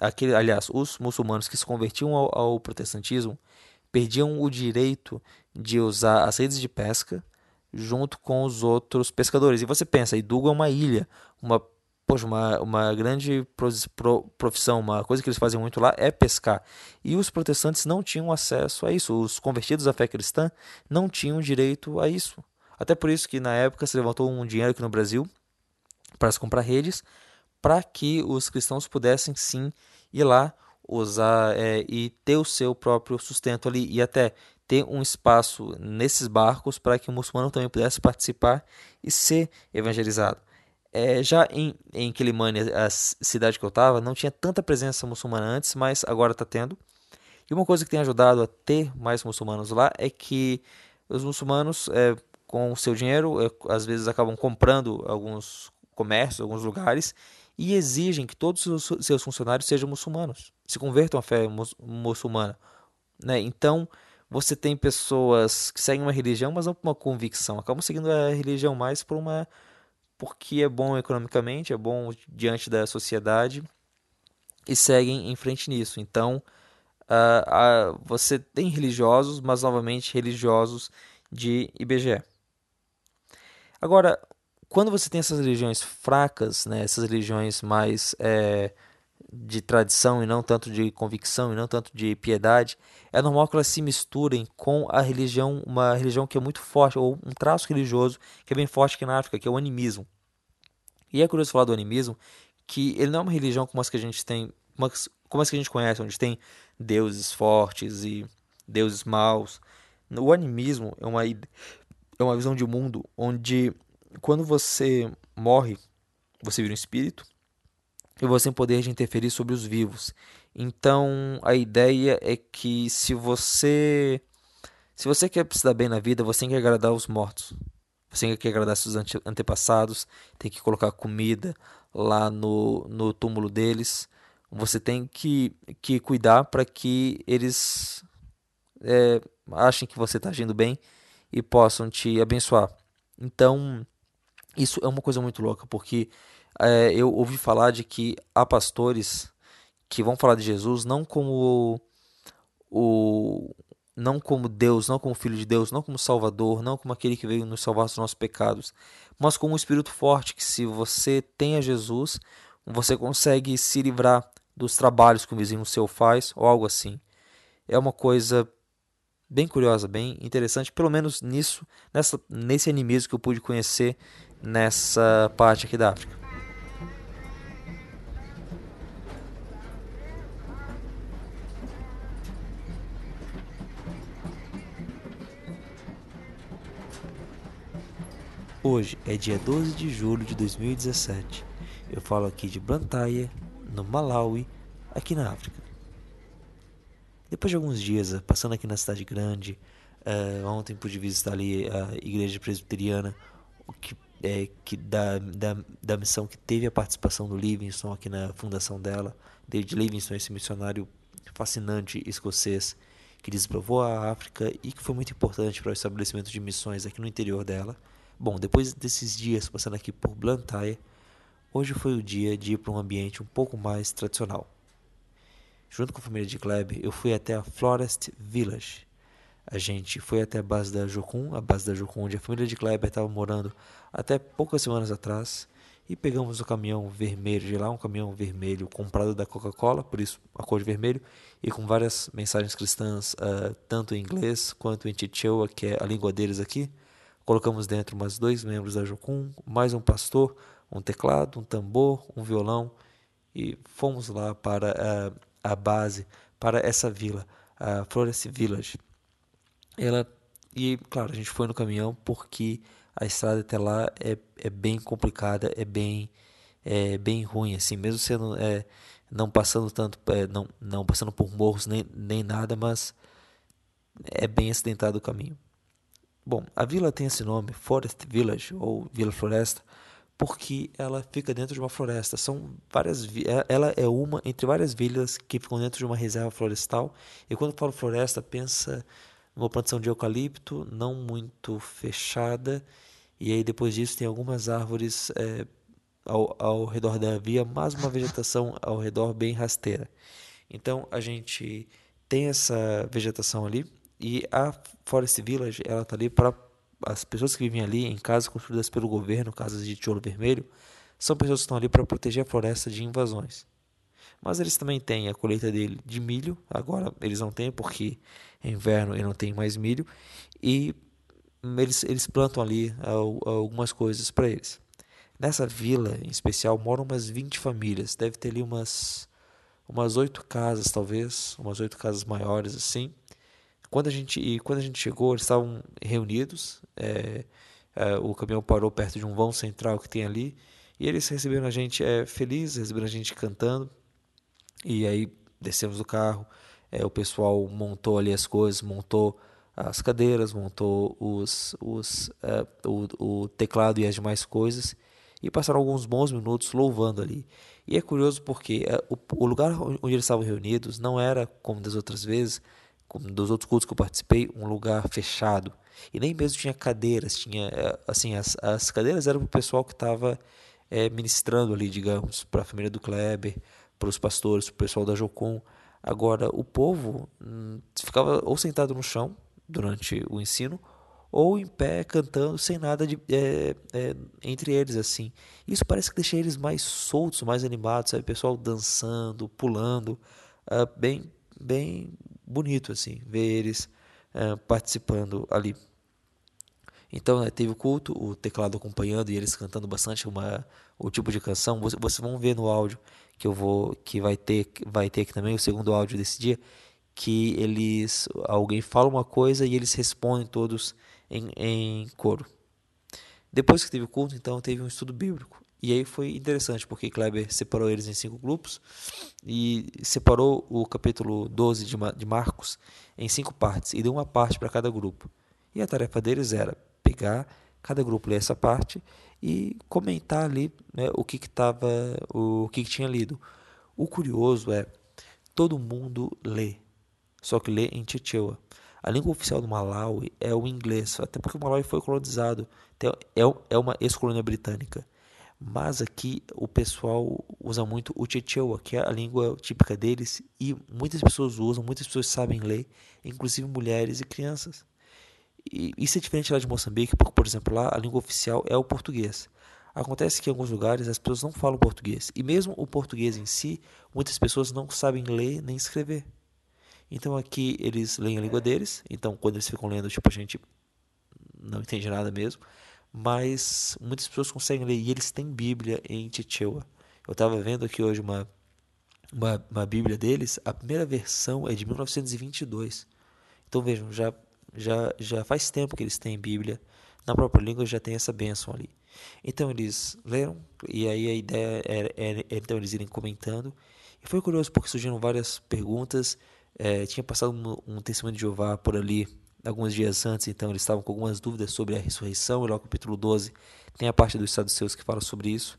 S3: aquele, aliás, os muçulmanos que se convertiam ao, ao protestantismo, perdiam o direito de usar as redes de pesca junto com os outros pescadores. E você pensa, Idugo é uma ilha, uma poxa, uma, uma grande profissão, uma coisa que eles fazem muito lá é pescar. E os protestantes não tinham acesso a isso. Os convertidos à fé cristã não tinham direito a isso. Até por isso que na época se levantou um dinheiro aqui no Brasil para se comprar redes, para que os cristãos pudessem sim ir lá usar é, e ter o seu próprio sustento ali e até ter um espaço nesses barcos para que o muçulmano também pudesse participar e ser evangelizado. É, já em, em Quilimane, a cidade que eu estava, não tinha tanta presença muçulmana antes, mas agora está tendo. E uma coisa que tem ajudado a ter mais muçulmanos lá é que os muçulmanos, é, com o seu dinheiro, é, às vezes acabam comprando alguns comércios, alguns lugares, e exigem que todos os seus funcionários sejam muçulmanos, se convertam à fé muçulmana. Né? Então, você tem pessoas que seguem uma religião, mas não por uma convicção, acabam seguindo a religião mais por uma porque é bom economicamente, é bom diante da sociedade e seguem em frente nisso. Então, uh, uh, você tem religiosos, mas novamente religiosos de IBGE. Agora, quando você tem essas religiões fracas, né, essas religiões mais é, de tradição e não tanto de convicção e não tanto de piedade, é normal que elas se misturem com a religião, uma religião que é muito forte, ou um traço religioso que é bem forte aqui na África, que é o animismo. E é curioso falar do animismo, que ele não é uma religião como as que a gente tem, como as que a gente conhece, onde tem deuses fortes e deuses maus. O animismo é uma, é uma visão de mundo onde quando você morre, você vira um espírito e você tem poder de interferir sobre os vivos. Então, a ideia é que se você se você quer se dar bem na vida, você tem que agradar os mortos. Você tem que agradar seus antepassados, tem que colocar comida lá no, no túmulo deles. Você tem que, que cuidar para que eles é, achem que você está agindo bem e possam te abençoar. Então, isso é uma coisa muito louca, porque é, eu ouvi falar de que há pastores que vão falar de Jesus não como o não como Deus, não como Filho de Deus, não como Salvador, não como aquele que veio nos salvar dos nossos pecados, mas como um Espírito forte que se você tem a Jesus, você consegue se livrar dos trabalhos que o vizinho seu faz ou algo assim. É uma coisa bem curiosa, bem interessante, pelo menos nisso, nessa, nesse animismo que eu pude conhecer nessa parte aqui da África. Hoje é dia 12 de julho de 2017. Eu falo aqui de Blantyre, no Malawi, aqui na África. Depois de alguns dias eh, passando aqui na cidade grande, uh, ontem pude visitar ali a igreja presbiteriana, que é, que da, da, da missão que teve a participação do Livingston aqui na fundação dela. David Livingston, esse missionário fascinante escocês que desbravou a África e que foi muito importante para o estabelecimento de missões aqui no interior dela. Bom, depois desses dias passando aqui por Blantyre, hoje foi o dia de ir para um ambiente um pouco mais tradicional. Junto com a família de Gleb, eu fui até a Florest Village, a gente foi até a base da Jocum, a base da Jocum onde a família de Kleber estava morando até poucas semanas atrás, e pegamos o caminhão vermelho de lá, um caminhão vermelho comprado da Coca-Cola, por isso a cor de vermelho, e com várias mensagens cristãs, uh, tanto em inglês quanto em Chichewa, que é a língua deles aqui. Colocamos dentro mais dois membros da Jocum, mais um pastor, um teclado, um tambor, um violão, e fomos lá para uh, a base, para essa vila, a Florence Village. Ela e claro, a gente foi no caminhão porque a estrada até lá é, é bem complicada, é bem é bem ruim assim, mesmo sendo é, não passando tanto é, não não passando por morros nem, nem nada, mas é bem acidentado o caminho. Bom, a vila tem esse nome, Forest Village ou Vila Floresta, porque ela fica dentro de uma floresta. São várias, é, ela é uma entre várias vilas que ficam dentro de uma reserva florestal. E quando falo floresta, pensa uma plantação de eucalipto não muito fechada e aí depois disso tem algumas árvores é, ao, ao redor da via, mas uma vegetação ao redor bem rasteira. Então a gente tem essa vegetação ali e a Forest Village ela está ali para as pessoas que vivem ali em casas construídas pelo governo, casas de tijolo vermelho, são pessoas que estão ali para proteger a floresta de invasões. Mas eles também têm a colheita dele de milho, agora eles não têm porque é inverno e não tem mais milho, e eles, eles plantam ali algumas coisas para eles. Nessa vila em especial moram umas 20 famílias, deve ter ali umas umas oito casas talvez, umas oito casas maiores assim. Quando a gente e quando a gente chegou, eles estavam reunidos. É, é, o caminhão parou perto de um vão central que tem ali E eles receberam a gente é, feliz, receberam a gente cantando. E aí descemos do carro, é, o pessoal montou ali as coisas, montou as cadeiras, montou os, os, é, o, o teclado e as demais coisas. E passaram alguns bons minutos louvando ali. E é curioso porque é, o, o lugar onde eles estavam reunidos não era como das outras vezes, dos outros cultos que eu participei, um lugar fechado. E nem mesmo tinha cadeiras, tinha é, assim as, as cadeiras eram para o pessoal que estava é, ministrando ali, digamos, para a família do Kleber, para os pastores, para o pessoal da Jocum. Agora, o povo hum, ficava ou sentado no chão durante o ensino, ou em pé cantando sem nada de, é, é, entre eles assim. Isso parece que deixa eles mais soltos, mais animados, sabe? Pessoal dançando, pulando, uh, bem, bem bonito assim, ver eles uh, participando ali. Então né, teve o culto, o teclado acompanhando e eles cantando bastante uma, o tipo de canção. Vocês, vocês vão ver no áudio que eu vou, que vai ter, vai ter aqui também o segundo áudio desse dia, que eles, alguém fala uma coisa e eles respondem todos em, em coro. Depois que teve o culto, então teve um estudo bíblico. E aí foi interessante, porque Kleber separou eles em cinco grupos e separou o capítulo 12 de, Marcos em cinco partes e deu uma parte para cada grupo. E a tarefa deles era pegar cada grupo ler essa parte e comentar ali né, o que que tava, o que, que tinha lido. O curioso é todo mundo lê, só que lê em Chichewa. A língua oficial do Malawi é o inglês, até porque o Malawi foi colonizado, então é, é uma ex-colônia britânica. Mas aqui o pessoal usa muito o Chichewa, que é a língua típica deles, e muitas pessoas usam, muitas pessoas sabem ler, inclusive mulheres e crianças. E isso é diferente lá de Moçambique, porque, por exemplo, lá a língua oficial é o português. Acontece que em alguns lugares as pessoas não falam português. E mesmo o português em si, muitas pessoas não sabem ler nem escrever. Então aqui eles leem a língua deles, então quando eles ficam lendo, tipo, a gente não entende nada mesmo, mas muitas pessoas conseguem ler e eles têm Bíblia em Chichewa. Eu estava vendo aqui hoje uma, uma, uma Bíblia deles, a primeira versão é de 1922. Então vejam, já, já, já faz tempo que eles têm Bíblia, na própria língua já tem essa bênção ali. Então eles leram, e aí a ideia era, era, era então eles irem comentando. E foi curioso porque surgiram várias perguntas é, tinha passado um, um testemunho de Jeová por ali alguns dias antes, então eles estavam com algumas dúvidas sobre a ressurreição, e lá no capítulo 12 tem a parte dos seus que fala sobre isso.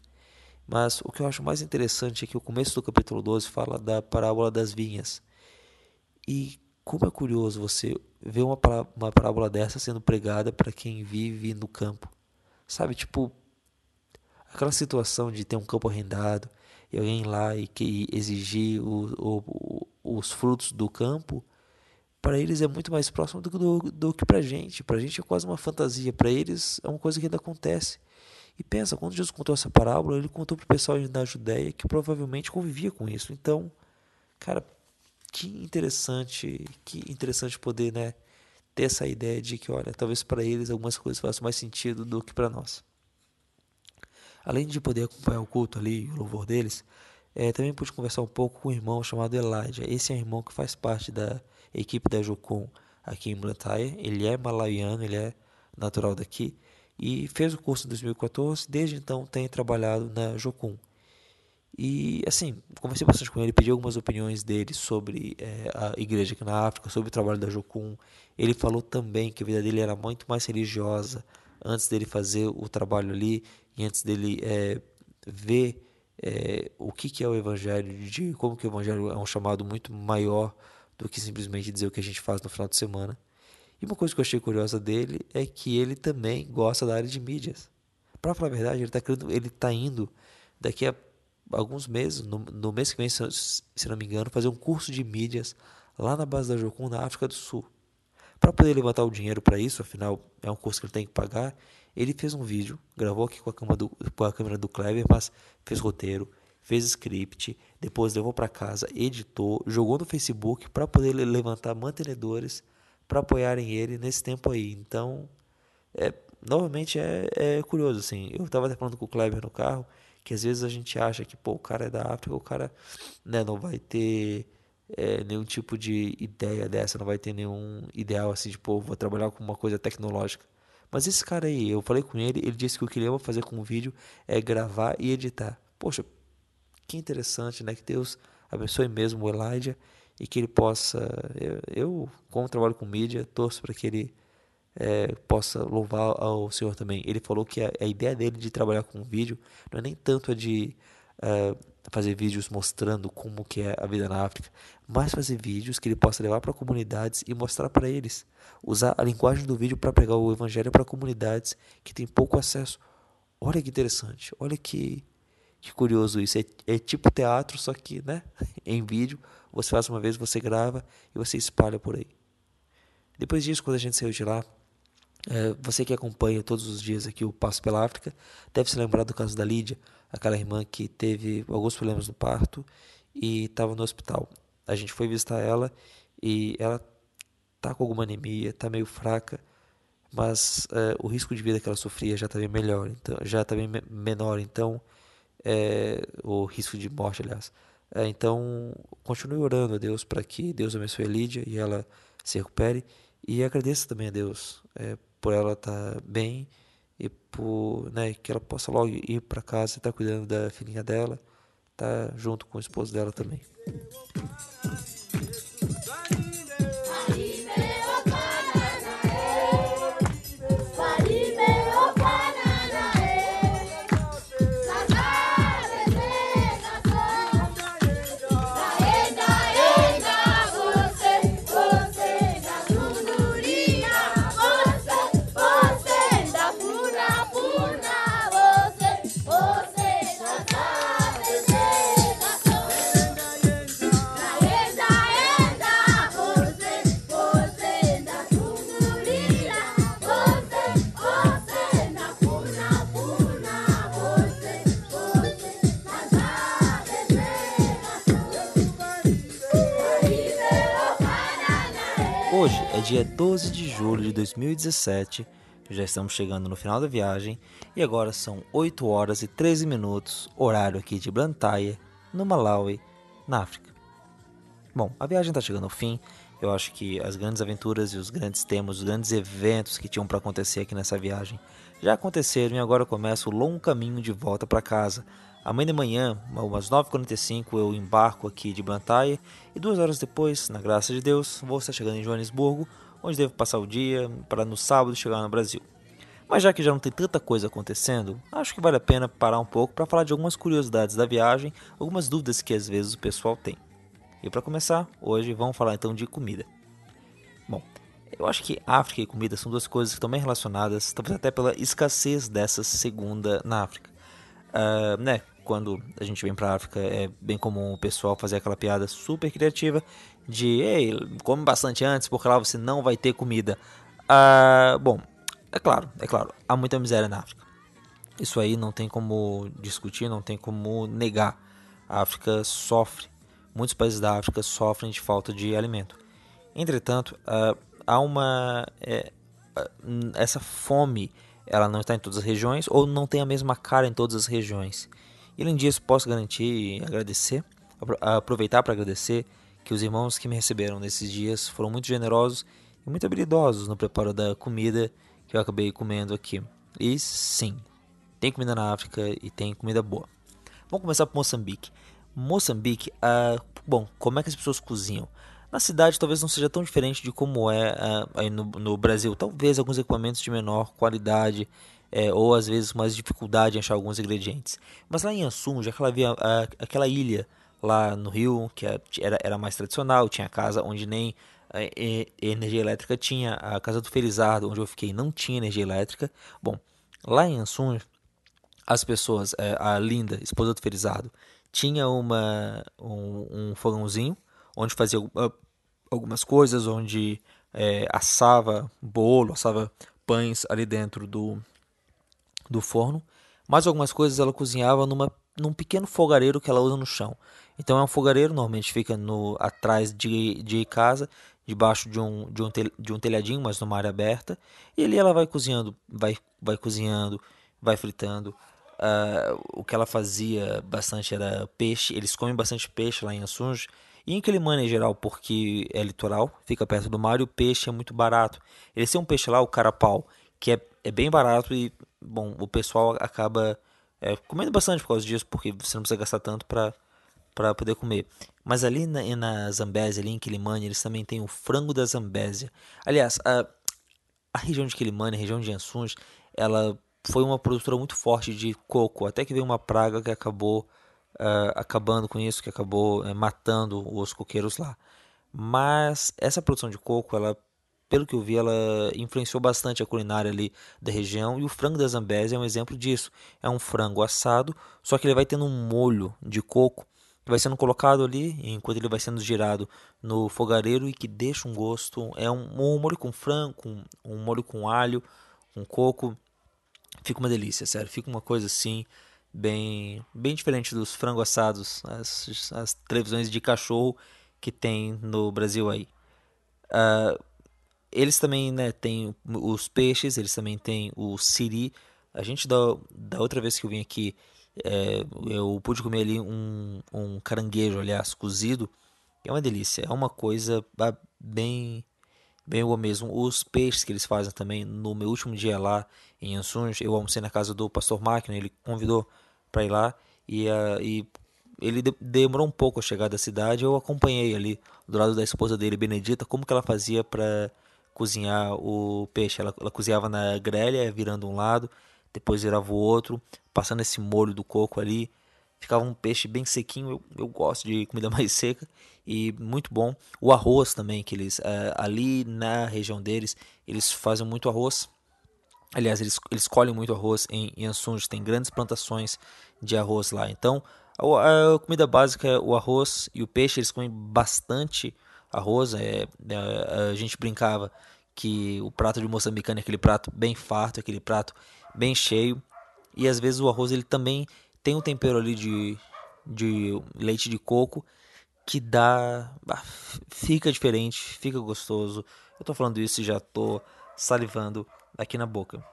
S3: Mas o que eu acho mais interessante é que o começo do capítulo 12 fala da parábola das vinhas. E como é curioso você ver uma, uma parábola dessa sendo pregada para quem vive no campo. Sabe, tipo, aquela situação de ter um campo arrendado e alguém lá e que exigir o, o, os frutos do campo, para eles é muito mais próximo do, do, do que para a gente. Para a gente é quase uma fantasia, para eles é uma coisa que ainda acontece. E pensa, quando Jesus contou essa parábola, ele contou para o pessoal da Judéia que provavelmente convivia com isso. Então, cara, que interessante, que interessante poder, né, ter essa ideia de que, olha, talvez para eles algumas coisas façam mais sentido do que para nós. Além de poder acompanhar o culto ali, o louvor deles, é, também pude conversar um pouco com um irmão chamado Elijah. Esse é um irmão que faz parte da equipe da Jocum aqui em Blantyre. Ele é malaiano, ele é natural daqui e fez o curso em 2014. Desde então tem trabalhado na Jocum. E assim, conversei bastante com ele, pedi algumas opiniões dele sobre é, a igreja aqui na África, sobre o trabalho da Jocum. Ele falou também que a vida dele era muito mais religiosa antes dele fazer o trabalho ali e antes dele é, ver é, o que, que é o evangelho, de como que o evangelho é um chamado muito maior do que simplesmente dizer o que a gente faz no final de semana. E uma coisa que eu achei curiosa dele é que ele também gosta da área de mídias. Para falar a verdade, ele está ele tá indo daqui a alguns meses, no, no mês que vem, se, não me engano, fazer um curso de mídias lá na base da Jocum, na África do Sul. Para poder levantar o dinheiro para isso, afinal é um curso que ele tem que pagar, ele fez um vídeo, gravou aqui com a câmera do, com a câmera do Kleber, mas fez roteiro, fez script, depois levou para casa, editou, jogou no Facebook para poder levantar mantenedores para apoiarem ele nesse tempo aí. Então, é, novamente é, é curioso assim. Eu estava até falando com o Kleber no carro que às vezes a gente acha que pô, o cara é da África, o cara né, não vai ter é, nenhum tipo de ideia dessa, não vai ter nenhum ideal assim de pô, vou trabalhar com uma coisa tecnológica. Mas esse cara aí, eu falei com ele, ele disse que o que ele ama fazer com o vídeo é gravar e editar. Poxa, que interessante, né? Que Deus abençoe mesmo o Elijah e que ele possa. Eu, eu como trabalho com mídia, torço para que ele é, possa louvar ao Senhor também. Ele falou que a, a, ideia dele de trabalhar com vídeo não é nem tanto a de uh, fazer vídeos mostrando como que é a vida na África, mas fazer vídeos que ele possa levar para comunidades e mostrar para eles. Usar a linguagem do vídeo para pregar o evangelho para comunidades que têm pouco acesso. Olha que interessante, olha que que curioso isso. É, é, tipo teatro, só que, né? [laughs] em vídeo. Você faz uma vez, você grava e você espalha por aí. Depois disso, quando a gente saiu de lá, é, você que acompanha todos os dias aqui o Passo pela África, deve se lembrar do caso da Lídia, aquela irmã que teve alguns problemas no parto e estava no hospital. A gente foi visitar ela e ela tá com alguma anemia, tá meio fraca, mas é, o risco de vida que ela sofria já estava melhor, então já estava menor, então é, o risco de morte, aliás. É, então, continue orando a Deus para que Deus abençoe a Lídia e ela se recupere. E agradeça também a Deus é, por ela estar bem e por né, que ela possa logo ir para casa e estar tá cuidando da filhinha dela, tá junto com o esposo dela também. Dia 12 de julho de 2017, já estamos chegando no final da viagem e agora são 8 horas e 13 minutos, horário aqui de Blantyre, no Malawi, na África. Bom, a viagem está chegando ao fim. Eu acho que as grandes aventuras e os grandes temas, os grandes eventos que tinham para acontecer aqui nessa viagem já aconteceram e agora começa o longo caminho de volta para casa Amanhã de manhã, umas 9h45, eu embarco aqui de Blantyre e duas horas depois, na graça de Deus, vou estar chegando em Joanesburgo, onde devo passar o dia para no sábado chegar no Brasil. Mas já que já não tem tanta coisa acontecendo, acho que vale a pena parar um pouco para falar de algumas curiosidades da viagem, algumas dúvidas que às vezes o pessoal tem. E para começar, hoje vamos falar então de comida. Bom, eu acho que África e comida são duas coisas que estão bem relacionadas, talvez até pela escassez dessa segunda na África. Uh, né? Quando a gente vem pra África, é bem comum o pessoal fazer aquela piada super criativa de, ei, come bastante antes, porque lá você não vai ter comida. Ah, bom, é claro, é claro, há muita miséria na África. Isso aí não tem como discutir, não tem como negar. A África sofre, muitos países da África sofrem de falta de alimento. Entretanto, ah, há uma. É, essa fome ela não está em todas as regiões ou não tem a mesma cara em todas as regiões. E além disso, posso garantir e agradecer, aproveitar para agradecer que os irmãos que me receberam nesses dias foram muito generosos e muito habilidosos no preparo da comida que eu acabei comendo aqui. E sim, tem comida na África e tem comida boa. Vamos começar por Moçambique. Moçambique, uh, bom, como é que as pessoas cozinham? Na cidade talvez não seja tão diferente de como é uh, aí no, no Brasil. Talvez alguns equipamentos de menor qualidade é, ou às vezes mais dificuldade em achar alguns ingredientes. Mas lá em Ansum, já que ela havia a, aquela ilha lá no Rio, que é, era, era mais tradicional, tinha casa onde nem é, energia elétrica tinha, a casa do Felizardo, onde eu fiquei, não tinha energia elétrica. Bom, lá em Ansum, as pessoas, é, a Linda, esposa do Felizardo, tinha uma, um, um fogãozinho onde fazia algumas coisas, onde é, assava bolo, assava pães ali dentro do, do forno, mas algumas coisas ela cozinhava numa, num pequeno fogareiro que ela usa no chão. Então é um fogareiro, normalmente fica no, atrás de, de casa, debaixo de um, de, um tel, de um telhadinho, mas numa área aberta. E ali ela vai cozinhando, vai, vai cozinhando, vai fritando. Uh, o que ela fazia bastante era peixe, eles comem bastante peixe lá em Assunge. E em Quelimane em geral, porque é litoral, fica perto do mar e o peixe é muito barato. Eles têm um peixe lá, o carapau, que é é bem barato e, bom, o pessoal acaba é, comendo bastante por causa disso, porque você não precisa gastar tanto para para poder comer. Mas ali na, na Zambésia, ali em Quilimane, eles também têm o frango da Zambésia. Aliás, a, a região de Quilimane, a região de Ansuns, ela foi uma produtora muito forte de coco, até que veio uma praga que acabou uh, acabando com isso, que acabou uh, matando os coqueiros lá. Mas essa produção de coco, ela pelo que eu vi, ela influenciou bastante a culinária ali da região. E o frango da Zambésia é um exemplo disso. É um frango assado, só que ele vai tendo um molho de coco que vai sendo colocado ali enquanto ele vai sendo girado no fogareiro e que deixa um gosto. É um, um molho com frango, um, um molho com alho, com coco. Fica uma delícia, sério. Fica uma coisa assim, bem, bem diferente dos frango assados, as, as televisões de cachorro que tem no Brasil aí. Uh, eles também né, têm os peixes, eles também têm o siri. A gente, da, da outra vez que eu vim aqui, é, eu pude comer ali um, um caranguejo, aliás, cozido. É uma delícia, é uma coisa bem bem boa mesmo. Os peixes que eles fazem também, no meu último dia lá em Ansuns, eu almocei na casa do pastor Máquina, ele convidou para ir lá e, uh, e ele de demorou um pouco a chegar da cidade, eu acompanhei ali do lado da esposa dele, Benedita, como que ela fazia para cozinhar o peixe. Ela, ela cozinhava na grelha, virando um lado, depois virava o outro, passando esse molho do coco ali. Ficava um peixe bem sequinho, eu, eu gosto de comida [laughs] mais seca e muito bom. O arroz também, que eles é, ali na região deles, eles fazem muito arroz. Aliás, eles, eles colhem muito arroz em, Ansuns, tem grandes plantações de arroz lá. Então, a, a comida básica é o arroz e o peixe, eles comem bastante arroz. É, é, a gente brincava que o prato de moçambicano é aquele prato bem farto, aquele prato bem cheio. E às vezes o arroz ele também tem um tempero ali de, de leite de coco que dá. Fica diferente, fica gostoso. Eu tô falando isso e já tô salivando aqui na boca.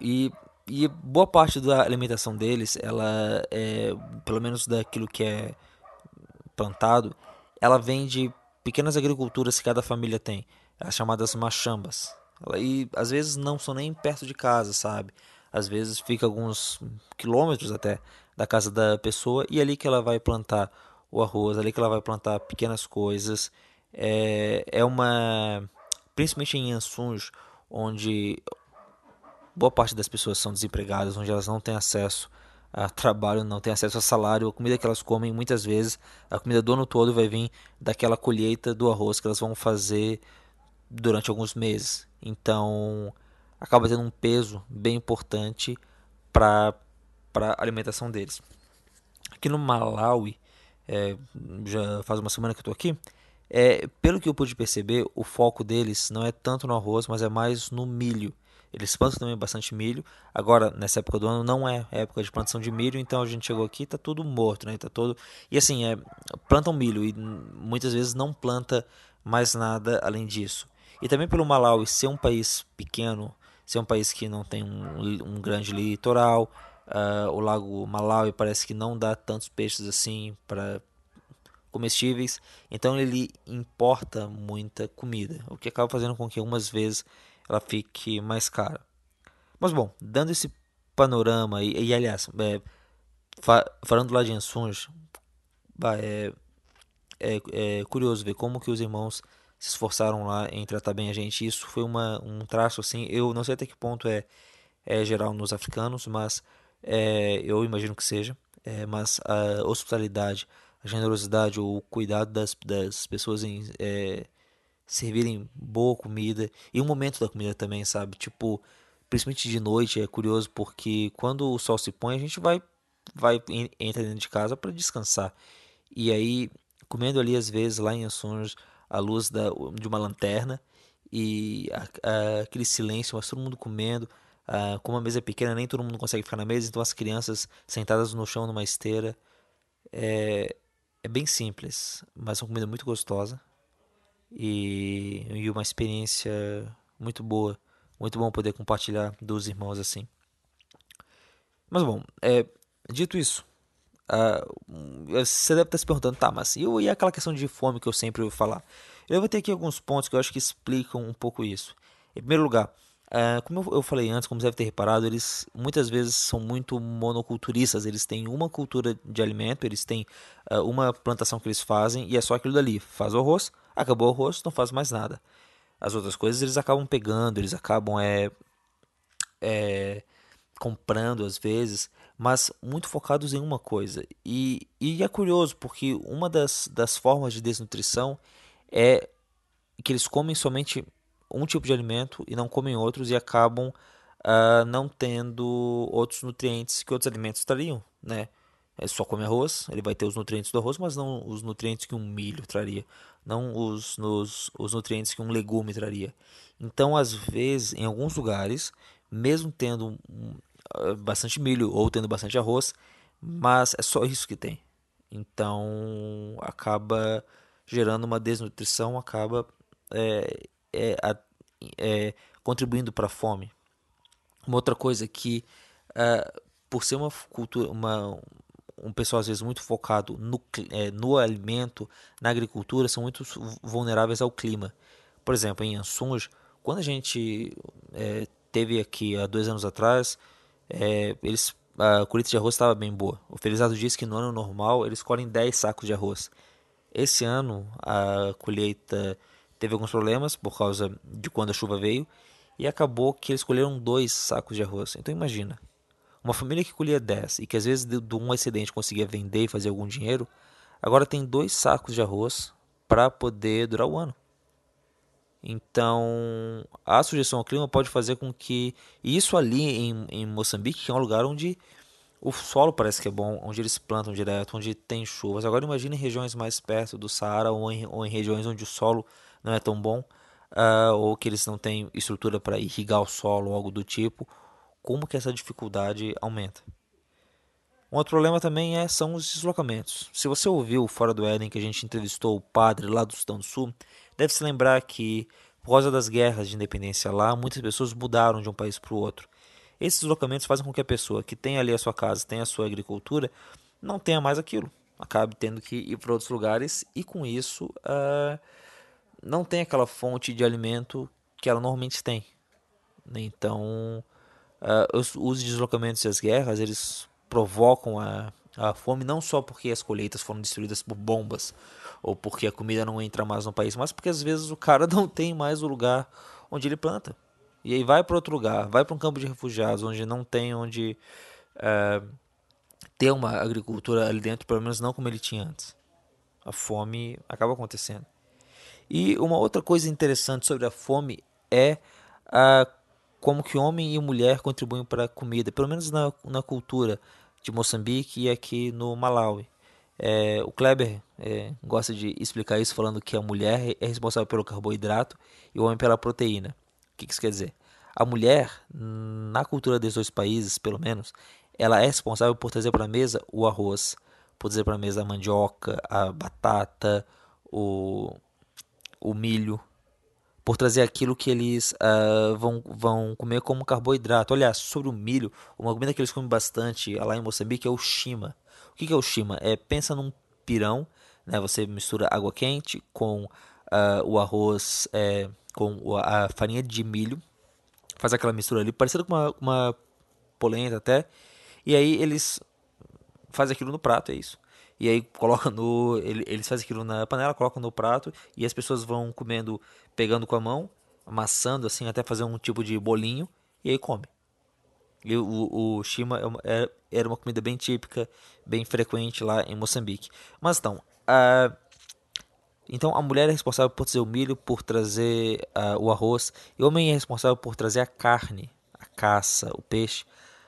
S3: E, e boa parte da alimentação deles, ela é, pelo menos daquilo que é plantado, ela vem de pequenas agriculturas que cada família tem, as chamadas machambas. E às vezes não são nem perto de casa, sabe? Às vezes fica alguns quilômetros até da casa da pessoa e é ali que ela vai plantar o arroz, é ali que ela vai plantar pequenas coisas. É, é uma. Principalmente em Ansuns, onde boa parte das pessoas são desempregadas, onde elas não têm acesso a trabalho, não tem acesso a salário, a comida que elas comem muitas vezes, a comida do ano todo vai vir daquela colheita do arroz que elas vão fazer durante alguns meses. Então acaba tendo um peso bem importante para a alimentação deles. Aqui no Malawi, é, já faz uma semana que eu estou aqui, é, pelo que eu pude perceber, o foco deles não é tanto no arroz, mas é mais no milho. Eles plantam também bastante milho. Agora, nessa época do ano, não é época de plantação de milho, então a gente chegou aqui tá tudo morto, né? Tá todo. E assim, é, plantam milho e muitas vezes não planta mais nada além disso. E também pelo Malawi ser um país pequeno, ser um país que não tem um, um grande litoral, uh, o lago Malawi parece que não dá tantos peixes assim para comestíveis, então ele importa muita comida, o que acaba fazendo com que algumas vezes ela fique mais cara. Mas bom, dando esse panorama e, e aliás, é, fa falando lá de Ansuns, é, é, é, curioso ver como que os irmãos se esforçaram lá em tratar bem a gente. Isso foi uma, um traço assim, eu não sei até que ponto é, é geral nos africanos, mas é, eu imagino que seja. É, mas a hospitalidade, a generosidade, o cuidado das, das pessoas em é, servirem boa comida e o momento da comida também, sabe? Tipo, principalmente de noite é curioso porque quando o sol se põe a gente vai vai entra dentro de casa para descansar. E aí comendo ali às vezes lá em Açores a luz da, de uma lanterna e a, a, aquele silêncio, mas todo mundo comendo. Uh, como a mesa é pequena, nem todo mundo consegue ficar na mesa, então as crianças sentadas no chão numa esteira. É, é bem simples, mas uma comida muito gostosa e, e uma experiência muito boa. Muito bom poder compartilhar dos irmãos assim. Mas bom, é, dito isso, uh, você deve estar se perguntando, tá, mas e, e aquela questão de fome que eu sempre ouvi falar? Eu vou ter aqui alguns pontos que eu acho que explicam um pouco isso. Em primeiro lugar, Uh, como eu, falei antes, como você deve ter reparado, eles muitas vezes são muito monoculturistas. Eles têm uma cultura de alimento, eles têm uh, uma plantação que eles fazem e é só aquilo dali. Faz o arroz, acabou o arroz, não faz mais nada. As outras coisas eles acabam pegando, eles acabam é, é, comprando às vezes, mas muito focados em uma coisa. E, e é curioso porque uma das, das formas de desnutrição é que eles comem somente um tipo de alimento e não comem outros e acabam uh, não tendo outros nutrientes que outros alimentos trariam, né? Ele só come arroz, ele vai ter os nutrientes do arroz, mas não os nutrientes que um milho traria, não os, nos, os nutrientes que um legume traria. Então, às vezes, em alguns lugares, mesmo tendo uh, bastante milho ou tendo bastante arroz, mas é só isso que tem. Então, acaba gerando uma desnutrição, acaba é, é, é, contribuindo para a fome. Uma outra coisa que, uh, por ser uma cultura, uma, um pessoal às vezes muito focado no, é, no alimento, na agricultura, são muito vulneráveis ao clima. Por exemplo, em Ansunge, quando a gente é, teve aqui há dois anos atrás, é, eles a colheita de arroz estava bem boa. O Felizardo disse que no ano normal eles colhem 10 sacos de arroz. Esse ano a colheita teve alguns problemas por causa de quando a chuva veio e acabou que eles colheram dois sacos de arroz. Então imagina, uma família que colhia 10 e que às vezes de, um excedente conseguia vender e fazer algum dinheiro, agora tem dois sacos de arroz para poder durar o ano. Então, a sugestão ao clima pode fazer com que isso ali em, em Moçambique, que é um lugar onde o solo parece que é bom, onde eles plantam direto, onde tem chuvas. Agora imagine em regiões mais perto do Saara ou em, ou em regiões onde o solo não é tão bom, uh, ou que eles não têm estrutura para irrigar o solo ou algo do tipo, como que essa dificuldade aumenta. Um outro problema também é, são os deslocamentos. Se você ouviu fora do Éden que a gente entrevistou o padre lá do Sudão do Sul, deve se lembrar que por causa das guerras de independência lá, muitas pessoas mudaram de um país para o outro. Esses deslocamentos fazem com que a pessoa que tem ali a sua casa, tem a sua agricultura, não tenha mais aquilo. Acabe tendo que ir para outros lugares e com isso uh, não tem aquela fonte de alimento que ela normalmente tem. Então, uh, os, os, deslocamentos e as guerras, eles provocam a, a fome não só porque as colheitas foram destruídas por bombas ou porque a comida não entra mais no país, mas porque às vezes o cara [laughs] não tem mais o lugar onde ele planta. E aí vai para outro lugar, vai para um campo de refugiados onde não tem onde uh, ter uma agricultura ali dentro, pelo menos não como ele tinha antes. A fome acaba acontecendo. E uma outra coisa interessante sobre a fome é a, como que homem e mulher contribuem para a comida, pelo menos na, na cultura de Moçambique e aqui no Malawi. É, o Kleber é, gosta de explicar isso falando que a mulher é responsável pelo carboidrato e o homem pela proteína. O que isso quer dizer? A mulher, na cultura desses dois países, pelo menos, ela é responsável por trazer para a mesa o arroz, por trazer para a mesa a mandioca, a batata, o, o milho, por trazer aquilo que eles uh, vão, vão comer como carboidrato. Olha, sobre o milho, uma comida que eles comem bastante lá em Moçambique é o shima. O que, é o shima? É, pensa num pirão, né? você mistura água quente com uh, o arroz, é, com a farinha de milho, faz aquela mistura ali, parecida com uma, uma polenta até, e aí eles fazem aquilo no prato, é isso e aí coloca no. Eles fazem aquilo na panela, colocam no prato e as pessoas vão comendo, pegando com a mão, amassando assim até fazer um tipo de bolinho e aí come. E o, o shima é é, era uma comida bem típica, bem frequente lá em Moçambique. Mas então, a, então a mulher é responsável por trazer o milho, por trazer o arroz, e o homem é responsável por trazer a carne, a caça, o peixe.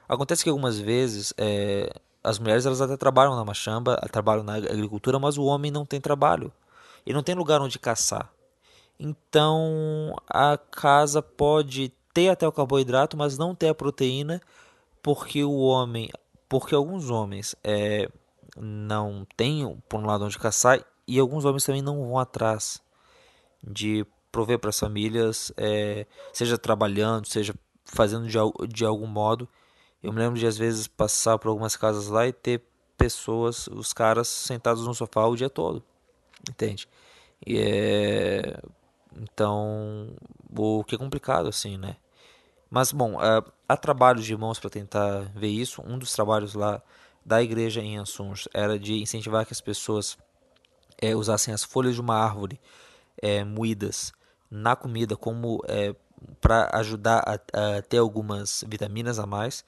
S3: Acontece que algumas vezes é, as mulheres elas até trabalham na machamba, trabalham na agricultura, mas o homem não tem trabalho. Ele não tem lugar onde caçar. Então a casa pode ter até o carboidrato, mas não ter a proteína, porque o homem, porque alguns homens é, não têm por um lado onde caçar e alguns homens também não vão atrás de prover para as famílias, é, seja trabalhando, seja fazendo de, de algum modo eu me lembro de às vezes passar por algumas casas lá e ter pessoas, os caras sentados no sofá o dia todo, entende? E é... Então, o que é complicado assim, né? Mas, bom, uh, há trabalhos de irmãos para tentar ver isso. Um dos trabalhos lá da igreja em Assunção era de incentivar que as pessoas é, usassem as folhas de uma árvore é, moídas na comida como é, para ajudar a, a, ter algumas vitaminas a mais.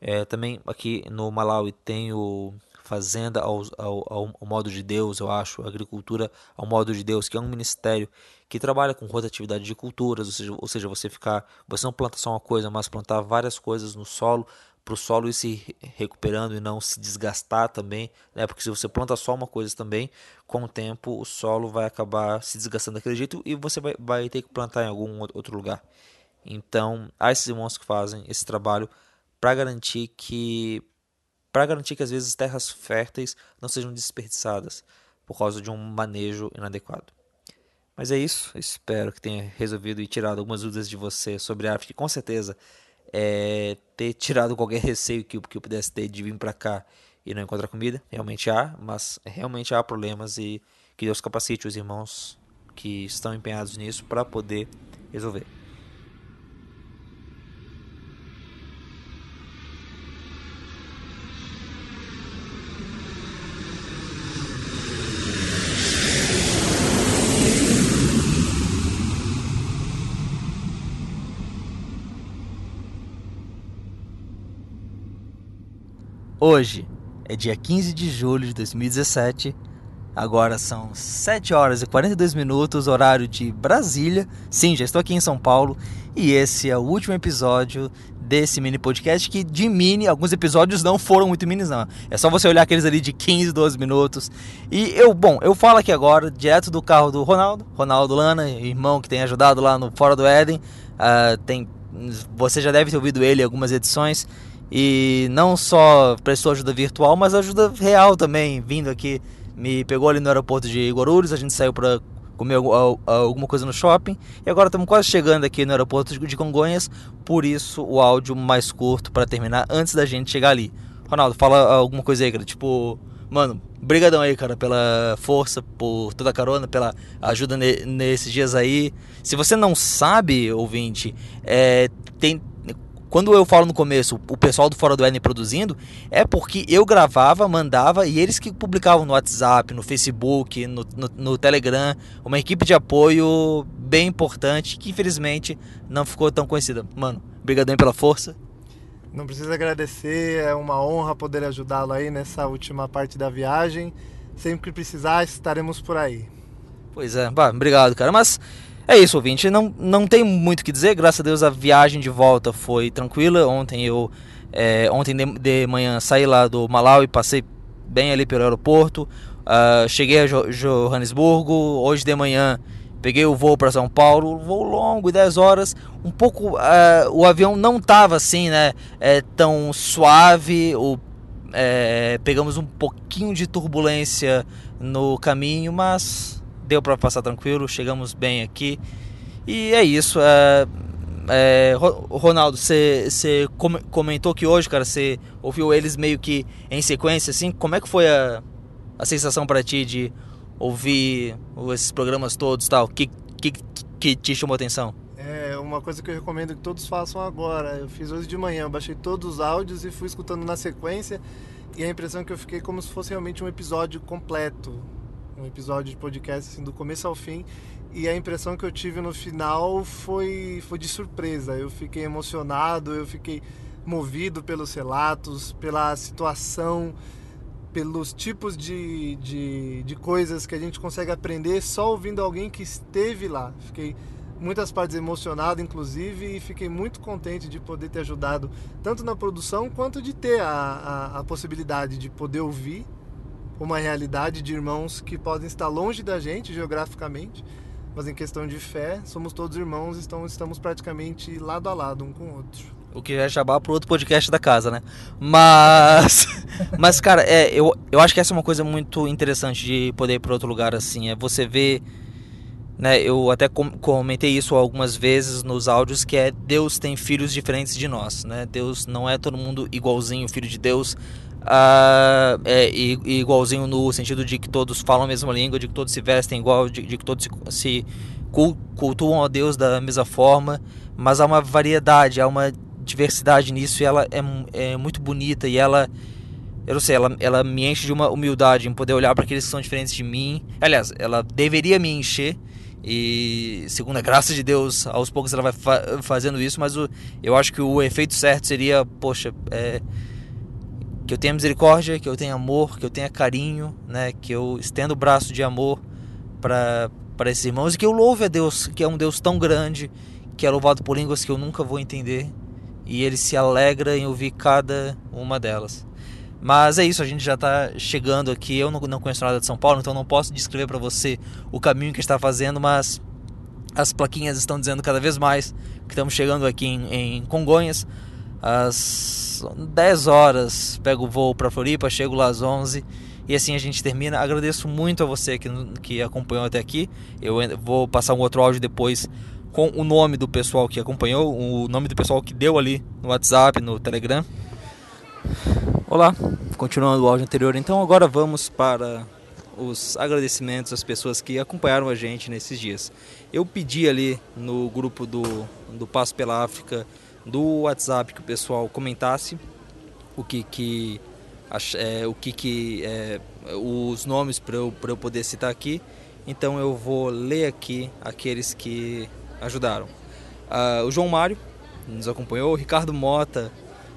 S3: É, também aqui no Malawi tem o Fazenda ao, ao, ao, modo de Deus, eu acho, Agricultura ao modo de Deus, que é um ministério que trabalha com rotatividade de culturas, ou seja, ou seja, você ficar, você não planta só uma coisa, mas plantar várias coisas no solo para o solo ir se recuperando e não se desgastar também, né? Porque se você planta só uma coisa também, com o tempo o solo vai acabar se desgastando daquele jeito e você vai, vai ter que plantar em algum outro lugar. Então, há esses irmãos que fazem esse trabalho para garantir que para garantir que às vezes terras férteis não sejam desperdiçadas por causa de um manejo inadequado. Mas é isso, espero que tenha resolvido e tirado algumas dúvidas de você sobre a arte, que com certeza é, ter tirado qualquer receio que, que eu pudesse ter de vir para cá e não encontrar comida. Realmente há, mas realmente há problemas e que Deus capacite os irmãos que estão empenhados nisso para poder resolver. Hoje é dia 15 de julho de 2017. Agora são 7 horas e 42 minutos, horário de Brasília. Sim, já estou aqui em São Paulo e esse é o último episódio desse mini podcast que de mini, alguns episódios não foram muito minis não. É só você olhar aqueles ali de 15, 12 minutos. E eu, bom, eu falo aqui agora direto do carro do Ronaldo, Ronaldo Lana, irmão que tem ajudado lá no Fora do Éden. Uh, tem, você já deve ter ouvido ele em algumas edições e não só prestou ajuda virtual, mas ajuda real também, vindo aqui. Me pegou ali no aeroporto de Guarulhos, a gente saiu para comer alguma coisa no shopping e agora estamos quase chegando aqui no aeroporto de Congonhas, por isso o áudio mais curto para terminar antes da gente chegar ali. Ronaldo, fala alguma coisa aí, cara, tipo, mano, brigadão aí, cara, pela força, por toda a carona, pela ajuda nesses dias aí. Se você não sabe, ouvinte, é, tem quando eu falo no começo, o pessoal do Fora do Éden produzindo, é porque eu gravava, mandava e eles que publicavam no WhatsApp, no Facebook, no, no, no Telegram, uma equipe de apoio bem importante que infelizmente não ficou tão conhecida. Mano, obrigadão pela força.
S4: Não precisa agradecer, é uma honra poder ajudá-lo aí nessa última parte da viagem. Sempre que precisar, estaremos por aí.
S3: Pois é, bah, obrigado, cara. Mas é isso, ouvinte. Não, não tem muito o que dizer. Graças a Deus a viagem de volta foi tranquila. Ontem eu é, ontem de, de, manhã saí lá do Malau e passei bem ali pelo aeroporto. Uh, cheguei a jo Johannesburgo. Hoje de manhã peguei o voo para São Paulo. Voo longo, 10 horas. Um pouco. Uh, o avião não estava assim, né? É, tão suave. O, é, pegamos um pouquinho de turbulência no caminho, mas deu para passar tranquilo, chegamos bem aqui. E é isso. É, é, Ronaldo, você comentou que hoje, cara, você ouviu eles meio que em sequência, assim. Como é que foi a, a sensação para ti de ouvir esses programas todos tal? O que, que, que te chamou a atenção?
S4: É uma coisa que eu recomendo que todos façam agora. Eu fiz hoje de manhã, baixei todos os áudios e fui escutando na sequência. E a impressão que eu fiquei como se fosse realmente um episódio completo um episódio de podcast assim, do começo ao fim e a impressão que eu tive no final foi, foi de surpresa. Eu fiquei emocionado, eu fiquei movido pelos relatos, pela situação, pelos tipos de, de, de coisas que a gente consegue aprender só ouvindo alguém que esteve lá. Fiquei muitas partes emocionado, inclusive, e fiquei muito contente de poder ter ajudado tanto na produção quanto de ter a, a, a possibilidade de poder ouvir uma realidade de irmãos que podem estar longe da gente geograficamente, mas em questão de fé, somos todos irmãos, então estamos praticamente lado a lado um com o outro.
S3: O que já é chamar para outro podcast da casa, né? Mas, [laughs] mas cara, é, eu, eu acho que essa é uma coisa muito interessante de poder ir para outro lugar assim. É você ver, né? Eu até comentei isso algumas vezes nos áudios que é Deus tem filhos diferentes de nós, né? Deus não é todo mundo igualzinho, filho de Deus Uh, é, igualzinho no sentido de que todos falam a mesma língua, de que todos se vestem igual, de, de que todos se, se cultuam a Deus da mesma forma, mas há uma variedade, há uma diversidade nisso e ela é, é muito bonita e ela eu não sei, ela, ela me enche de uma humildade em poder olhar para aqueles que são diferentes de mim. Aliás, ela deveria me encher e segundo a graça de Deus, aos poucos ela vai fa fazendo isso, mas o, eu acho que o efeito certo seria, poxa, é, que eu tenha misericórdia, que eu tenha amor, que eu tenha carinho, né, que eu estenda o braço de amor para para esses irmãos e que eu louve a Deus, que é um Deus tão grande, que é louvado por línguas que eu nunca vou entender e ele se alegra em ouvir cada uma delas. Mas é isso, a gente já está chegando aqui. Eu não, não conheço nada de São Paulo, então não posso descrever para você o caminho que está fazendo, mas as plaquinhas estão dizendo cada vez mais que estamos chegando aqui em, em Congonhas. Às 10 horas pego o voo para Floripa, chego lá às 11 e assim a gente termina. Agradeço muito a você que, que acompanhou até aqui. Eu vou passar um outro áudio depois com o nome do pessoal que acompanhou, o nome do pessoal que deu ali no WhatsApp, no Telegram. Olá, continuando o áudio anterior, então agora vamos para os agradecimentos às pessoas que acompanharam a gente nesses dias. Eu pedi ali no grupo do, do Passo pela África, do WhatsApp, que o pessoal comentasse o que que, é, o que, que é, os nomes para eu, eu poder citar aqui. Então eu vou ler aqui aqueles que ajudaram. Uh, o João Mário nos acompanhou, o Ricardo Mota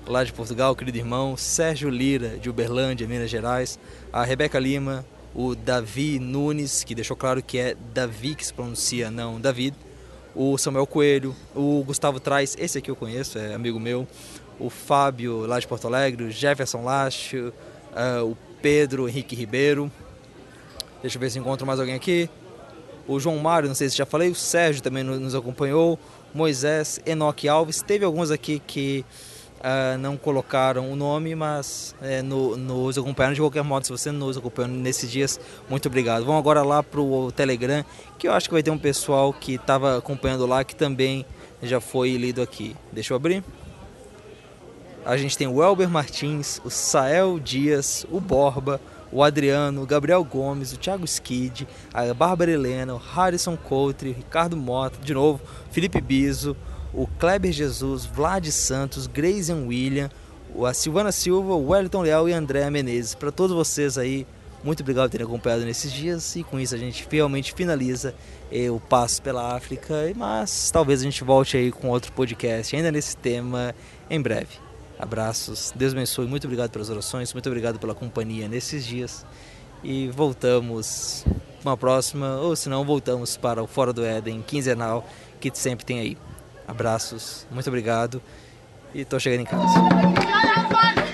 S3: lá de Portugal, querido irmão, Sérgio Lira, de Uberlândia, Minas Gerais, a Rebeca Lima, o Davi Nunes, que deixou claro que é Davi que se pronuncia, não David, o Samuel Coelho, o Gustavo Traz, esse aqui eu conheço, é amigo meu, o Fábio, lá de Porto Alegre, o Jefferson Lacho, uh, o Pedro Henrique Ribeiro, deixa eu ver se encontro mais alguém aqui, o João Mário, não sei se já falei, o Sérgio também nos acompanhou, Moisés, Enoque Alves, teve alguns aqui que uh, não colocaram o nome, mas é, no, nos acompanharam de qualquer modo. Se você nos acompanhou nesses dias, muito obrigado. Vamos agora lá para o Telegram, que eu acho que vai ter um pessoal que estava acompanhando lá que também já foi lido aqui. Deixa eu abrir. A gente tem o Elber Martins, o Sael Dias, o Borba, o Adriano, o Gabriel Gomes, o Thiago Skid, a Bárbara Helena, o Harrison Coutre, o Ricardo Mota, de novo, Felipe Biso, o Kleber Jesus, Vlad Santos, Grayson William, a Silvana Silva, o Wellington Leal e Andréa Menezes. Para todos vocês aí, muito obrigado por terem acompanhado nesses dias e com isso a gente realmente finaliza eh, o Passo pela África, mas talvez a gente volte aí com outro podcast ainda nesse tema em breve. Abraços, Deus abençoe, muito obrigado pelas orações, muito obrigado pela companhia nesses dias e voltamos uma próxima, ou se não, voltamos para o Fora do Éden quinzenal que sempre tem aí. Abraços, muito obrigado e tô chegando em casa.